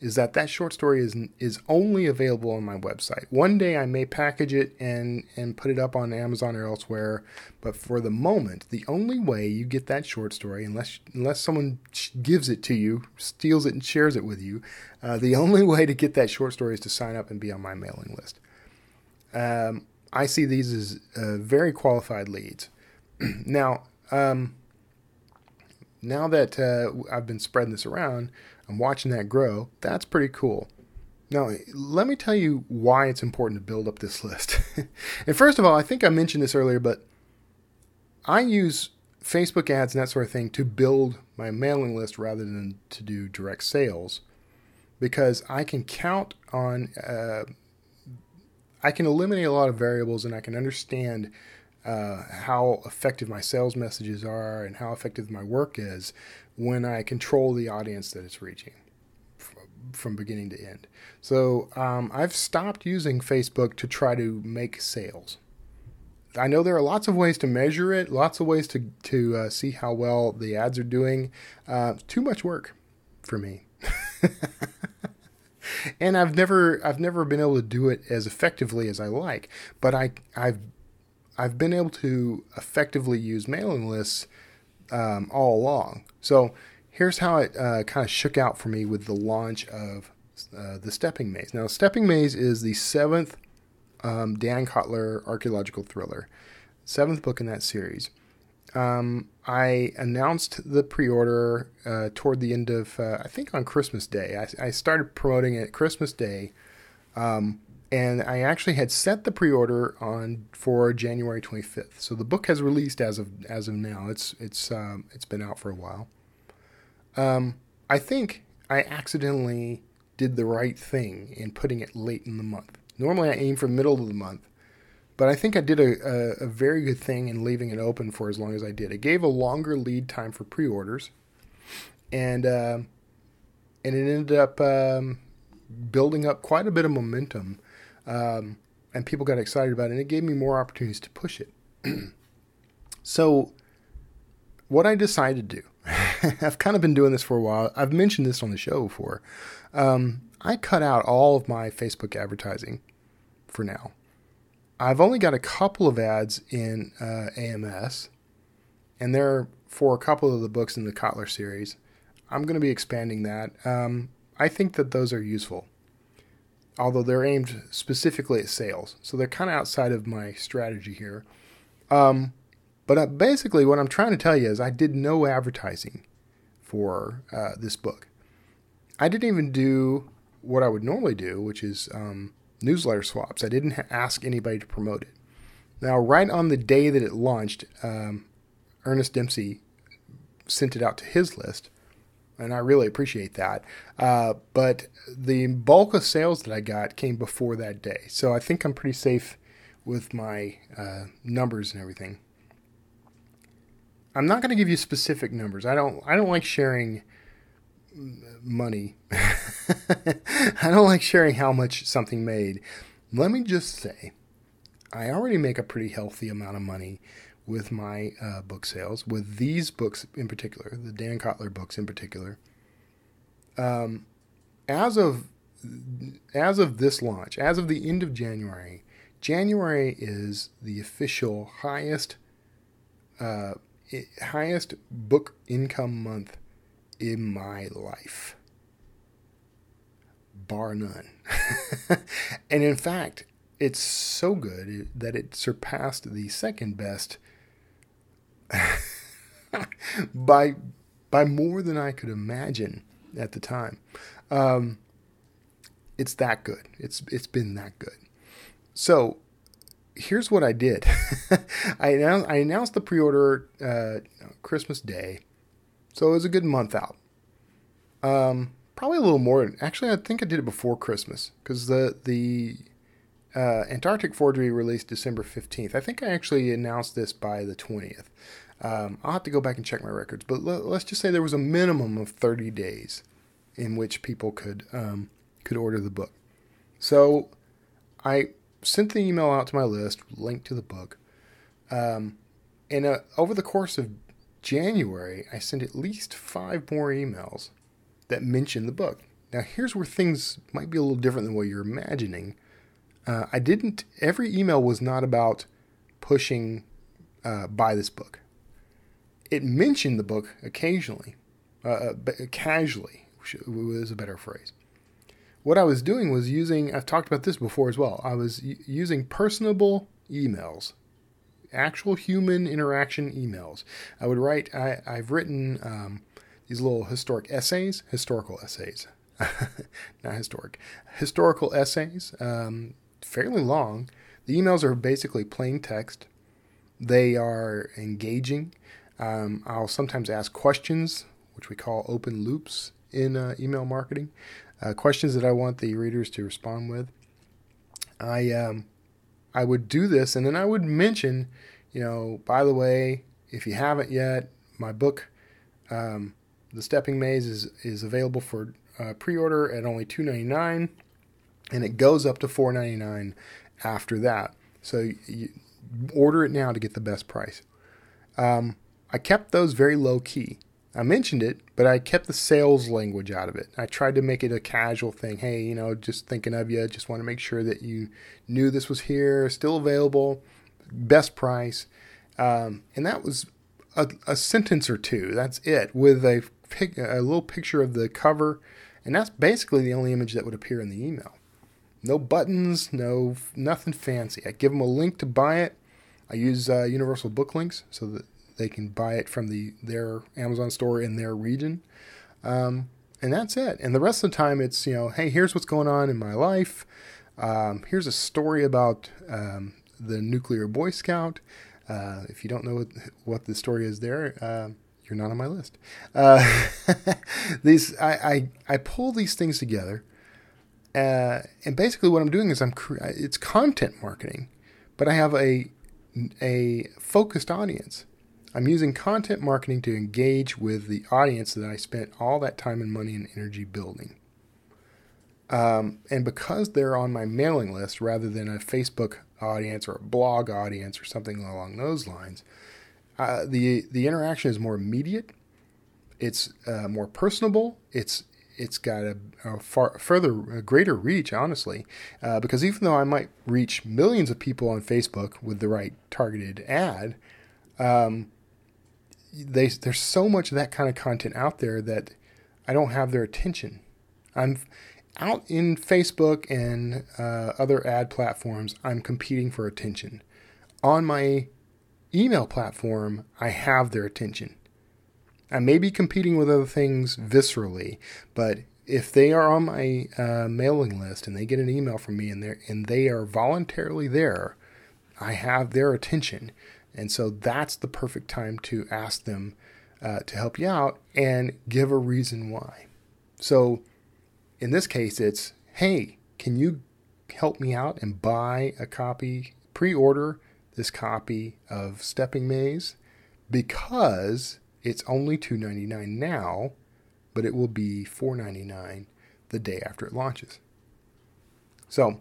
is that that short story is is only available on my website. One day I may package it and and put it up on Amazon or elsewhere, but for the moment, the only way you get that short story, unless unless someone gives it to you, steals it and shares it with you, uh, the only way to get that short story is to sign up and be on my mailing list. Um, I see these as uh, very qualified leads. now, um, now that uh, I've been spreading this around, I'm watching that grow. That's pretty cool. Now, let me tell you why it's important to build up this list. and first of all, I think I mentioned this earlier, but I use Facebook ads and that sort of thing to build my mailing list rather than to do direct sales because I can count on, uh, I can eliminate a lot of variables and I can understand uh, how effective my sales messages are and how effective my work is when I control the audience that it's reaching from beginning to end. So um, I've stopped using Facebook to try to make sales. I know there are lots of ways to measure it, lots of ways to to uh, see how well the ads are doing. Uh, too much work for me, and I've never I've never been able to do it as effectively as I like. But I I've I've been able to effectively use mailing lists um, all along. So here's how it uh, kind of shook out for me with the launch of uh, the Stepping Maze. Now, Stepping Maze is the seventh um, Dan Kotler archaeological thriller, seventh book in that series. Um, I announced the pre-order uh, toward the end of, uh, I think, on Christmas Day. I, I started promoting it Christmas Day. Um, and I actually had set the pre-order on for January 25th. So the book has released as of as of now. It's it's um, it's been out for a while. Um, I think I accidentally did the right thing in putting it late in the month. Normally I aim for middle of the month, but I think I did a, a, a very good thing in leaving it open for as long as I did. It gave a longer lead time for pre-orders, and uh, and it ended up um, building up quite a bit of momentum um, and people got excited about it, and it gave me more opportunities to push it. so, what I decided to do I've kind of been doing this for a while. I've mentioned this on the show before. Um, I cut out all of my Facebook advertising for now. I've only got a couple of ads in uh, AMS, and they're for a couple of the books in the Kotler series. I'm going to be expanding that. Um, I think that those are useful, although they're aimed specifically at sales. So they're kind of outside of my strategy here. Um, but uh, basically, what I'm trying to tell you is I did no advertising for uh, this book. I didn't even do what I would normally do, which is um, newsletter swaps. I didn't ha- ask anybody to promote it. Now, right on the day that it launched, um, Ernest Dempsey sent it out to his list, and I really appreciate that. Uh, but the bulk of sales that I got came before that day, so I think I'm pretty safe with my uh, numbers and everything. I'm not going to give you specific numbers. I don't. I don't like sharing money. I don't like sharing how much something made. Let me just say, I already make a pretty healthy amount of money with my uh, book sales, with these books in particular, the Dan Kotler books in particular. Um, as of as of this launch, as of the end of January, January is the official highest uh, highest book income month in my life, bar none. and in fact, it's so good that it surpassed the second best by by more than I could imagine at the time. Um, it's that good. It's it's been that good. So here's what I did. I announced I announced the pre-order uh, Christmas Day, so it was a good month out. Um, probably a little more. Actually, I think I did it before Christmas because the the uh, Antarctic Forgery released December fifteenth. I think I actually announced this by the twentieth. Um, I'll have to go back and check my records, but let, us just say there was a minimum of thirty days in which people could um, could order the book. So I sent the email out to my list, linked to the book. Um, and uh, over the course of January, I sent at least five more emails that mentioned the book. Now, here's where things might be a little different than what you're imagining. Uh, I didn't, every email was not about pushing uh, buy this book. It mentioned the book occasionally, uh, uh casually, was a better phrase what I was doing was using, I've talked about this before as well. I was using personable emails, actual human interaction emails. I would write, I, have written um, these little historic essays, historical essays, not historic, historical essays, um, fairly long. The emails are basically plain text. They are engaging. Um, I'll sometimes ask questions, which we call open loops in uh, email marketing uh, questions that I want the readers to respond with. I um, I would do this, and then I would mention, you know, by the way, if you haven't yet, my book, um, The Stepping Maze, is is available for uh, pre-order at only two ninety nine, and it goes up to four ninety nine after that. So you order it now to get the best price. Um, I kept those very low key. I mentioned it, but I kept the sales language out of it. I tried to make it a casual thing. Hey, you know, just thinking of you. Just want to make sure that you knew this was here, still available, best price. Um, and that was a, a, sentence or two. That's it, with a, pic, a little picture of the cover. And that's basically the only image that would appear in the email. No buttons, no nothing fancy. I give them a link to buy it. I use uh, Universal Book Links so that they can buy it from the their Amazon store in their region. Um, and that's it. And the rest of the time, it's, you know, hey, here's what's going on in my life. Um, here's a story about um, the nuclear Boy Scout. Uh, if you don't know what, what the story is there, uh, you're not on my list. Uh, these I, I, I pull these things together, uh, and basically what I'm doing is I'm cre- it's content marketing, but I have a a focused audience. I'm using content marketing to engage with the audience that I spent all that time and money and energy building. Um, and because they're on my mailing list rather than a Facebook audience or a blog audience or something along those lines, uh, the the interaction is more immediate. It's uh, more personable. It's it's got a, a far further a greater reach, honestly, uh, because even though I might reach millions of people on Facebook with the right targeted ad, um, they, there's so much of that kind of content out there that I don't have their attention. I'm out in Facebook and uh, other ad platforms. I'm competing for attention. On my email platform, I have their attention. I may be competing with other things viscerally, but if they are on my uh, mailing list and they get an email from me and they and they are voluntarily there, I have their attention, and so that's the perfect time to ask them uh, to help you out and give a reason why. So, in this case, it's hey, can you help me out and buy a copy, pre-order this copy of Stepping Maze because it's only $2.99 now, but it will be $4.99 the day after it launches. So,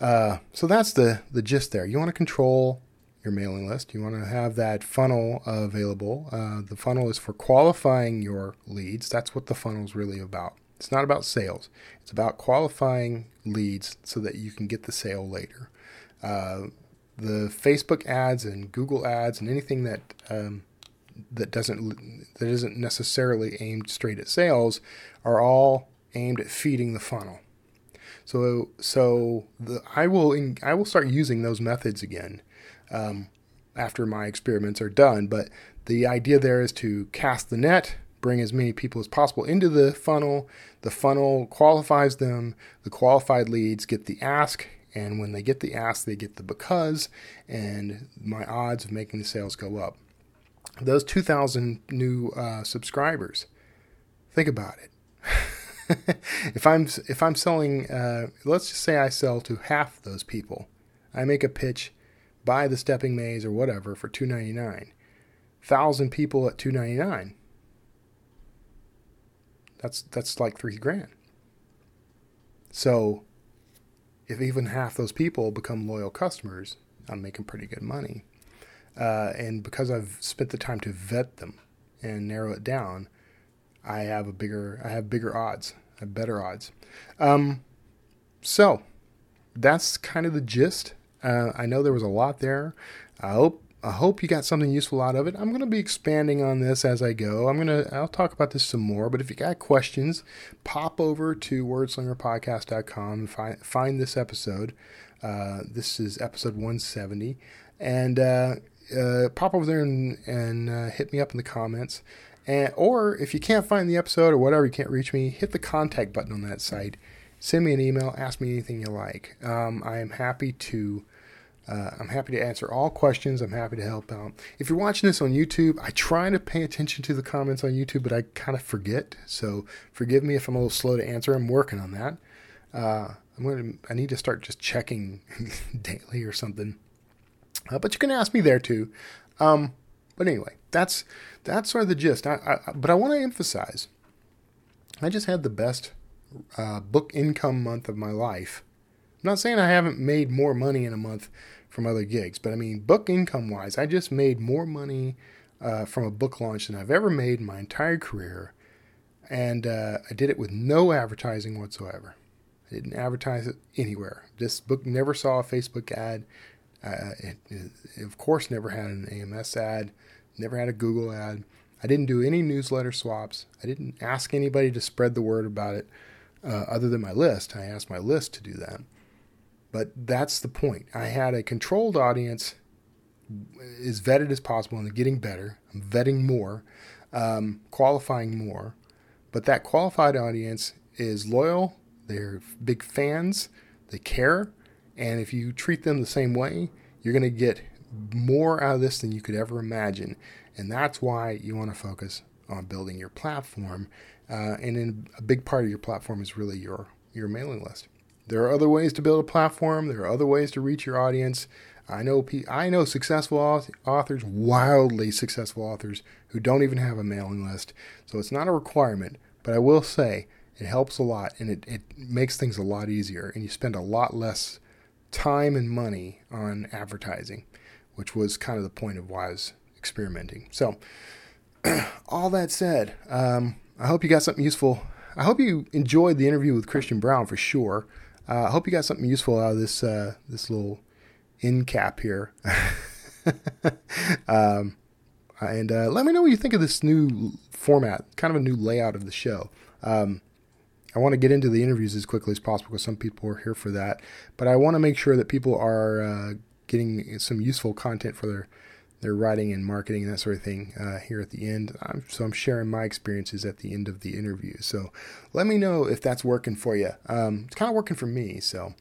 uh, so that's the the gist there. You want to control your mailing list. You want to have that funnel available. Uh, the funnel is for qualifying your leads. That's what the funnel is really about. It's not about sales. It's about qualifying leads so that you can get the sale later. Uh, the Facebook ads and Google ads and anything that um, that doesn't that isn't necessarily aimed straight at sales are all aimed at feeding the funnel. So so the, I will I will start using those methods again um, after my experiments are done. But the idea there is to cast the net, bring as many people as possible into the funnel. The funnel qualifies them. The qualified leads get the ask, and when they get the ask, they get the because, and my odds of making the sales go up those 2,000 new uh, subscribers. Think about it. if I'm if I'm selling, uh, let's just say I sell to half those people, I make a pitch, buy the stepping maze or whatever for 2.99. Thousand people at 2.99. That's that's like three grand. So, if even half those people become loyal customers, I'm making pretty good money. Uh, and because I've spent the time to vet them and narrow it down, I have a bigger I have bigger odds, I have better odds. Um, so that's kind of the gist. Uh, I know there was a lot there. I hope I hope you got something useful out of it. I'm going to be expanding on this as I go. I'm going to I'll talk about this some more. But if you got questions, pop over to wordslingerpodcast.com and find find this episode. Uh, this is episode 170, and uh, uh, pop over there and, and uh, hit me up in the comments. And, or if you can't find the episode or whatever, you can't reach me, hit the contact button on that site. Send me an email. Ask me anything you like. Um, I am happy to. Uh, I'm happy to answer all questions. I'm happy to help out. If you're watching this on YouTube, I try to pay attention to the comments on YouTube, but I kind of forget. So forgive me if I'm a little slow to answer. I'm working on that. Uh, I'm going to. I need to start just checking daily or something. Uh, but you can ask me there too. Um, but anyway, that's that's sort of the gist. I, I, but I want to emphasize, I just had the best uh, book income month of my life. Not saying I haven't made more money in a month from other gigs, but I mean book income wise, I just made more money uh, from a book launch than I've ever made in my entire career, and uh, I did it with no advertising whatsoever. I didn't advertise it anywhere. This book never saw a Facebook ad. Uh, it, it, of course, never had an AMS ad, never had a Google ad. I didn't do any newsletter swaps. I didn't ask anybody to spread the word about it uh, other than my list. I asked my list to do that. But that's the point. I had a controlled audience, as vetted as possible, and getting better. I'm vetting more, um, qualifying more. But that qualified audience is loyal, they're big fans, they care, and if you treat them the same way, you're going to get more out of this than you could ever imagine. And that's why you want to focus on building your platform. Uh, and in a big part of your platform is really your, your mailing list. There are other ways to build a platform. There are other ways to reach your audience. I know I know successful authors, wildly successful authors who don't even have a mailing list. So it's not a requirement, but I will say it helps a lot and it, it makes things a lot easier and you spend a lot less time and money on advertising, which was kind of the point of why I was experimenting. So, all that said, um, I hope you got something useful. I hope you enjoyed the interview with Christian Brown for sure. Uh, I hope you got something useful out of this uh, this little in cap here. um, and uh, let me know what you think of this new format, kind of a new layout of the show. Um, I want to get into the interviews as quickly as possible because some people are here for that. But I want to make sure that people are uh, getting some useful content for their their writing and marketing and that sort of thing uh, here at the end. I'm, so I'm sharing my experiences at the end of the interview. So let me know if that's working for you. Um, it's kind of working for me, so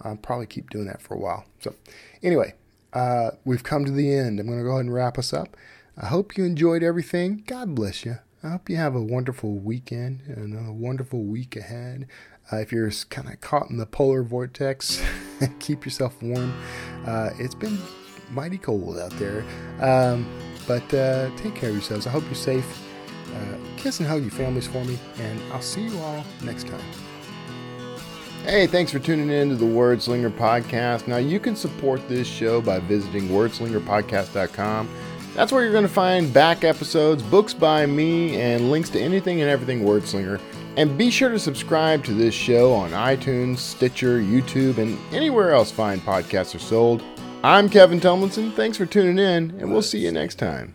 I'll probably keep doing that for a while. So anyway, uh, we've come to the end. I'm going to go ahead and wrap us up. I hope you enjoyed everything. God bless you. I hope you have a wonderful weekend and a wonderful week ahead. Uh, if you're kind of caught in the polar vortex, keep yourself warm. Uh, it's been mighty cold out there. Um, but uh, take care of yourselves. I hope you're safe. Uh, kiss and hug your families for me, and I'll see you all next time. Hey, thanks for tuning in to the Wordslinger podcast. Now, you can support this show by visiting wordslingerpodcast.com. That's where you're going to find back episodes, books by me, and links to anything and everything Wordslinger. And be sure to subscribe to this show on iTunes, Stitcher, YouTube, and anywhere else fine podcasts are sold. I'm Kevin Tumlinson. Thanks for tuning in, and we'll see you next time.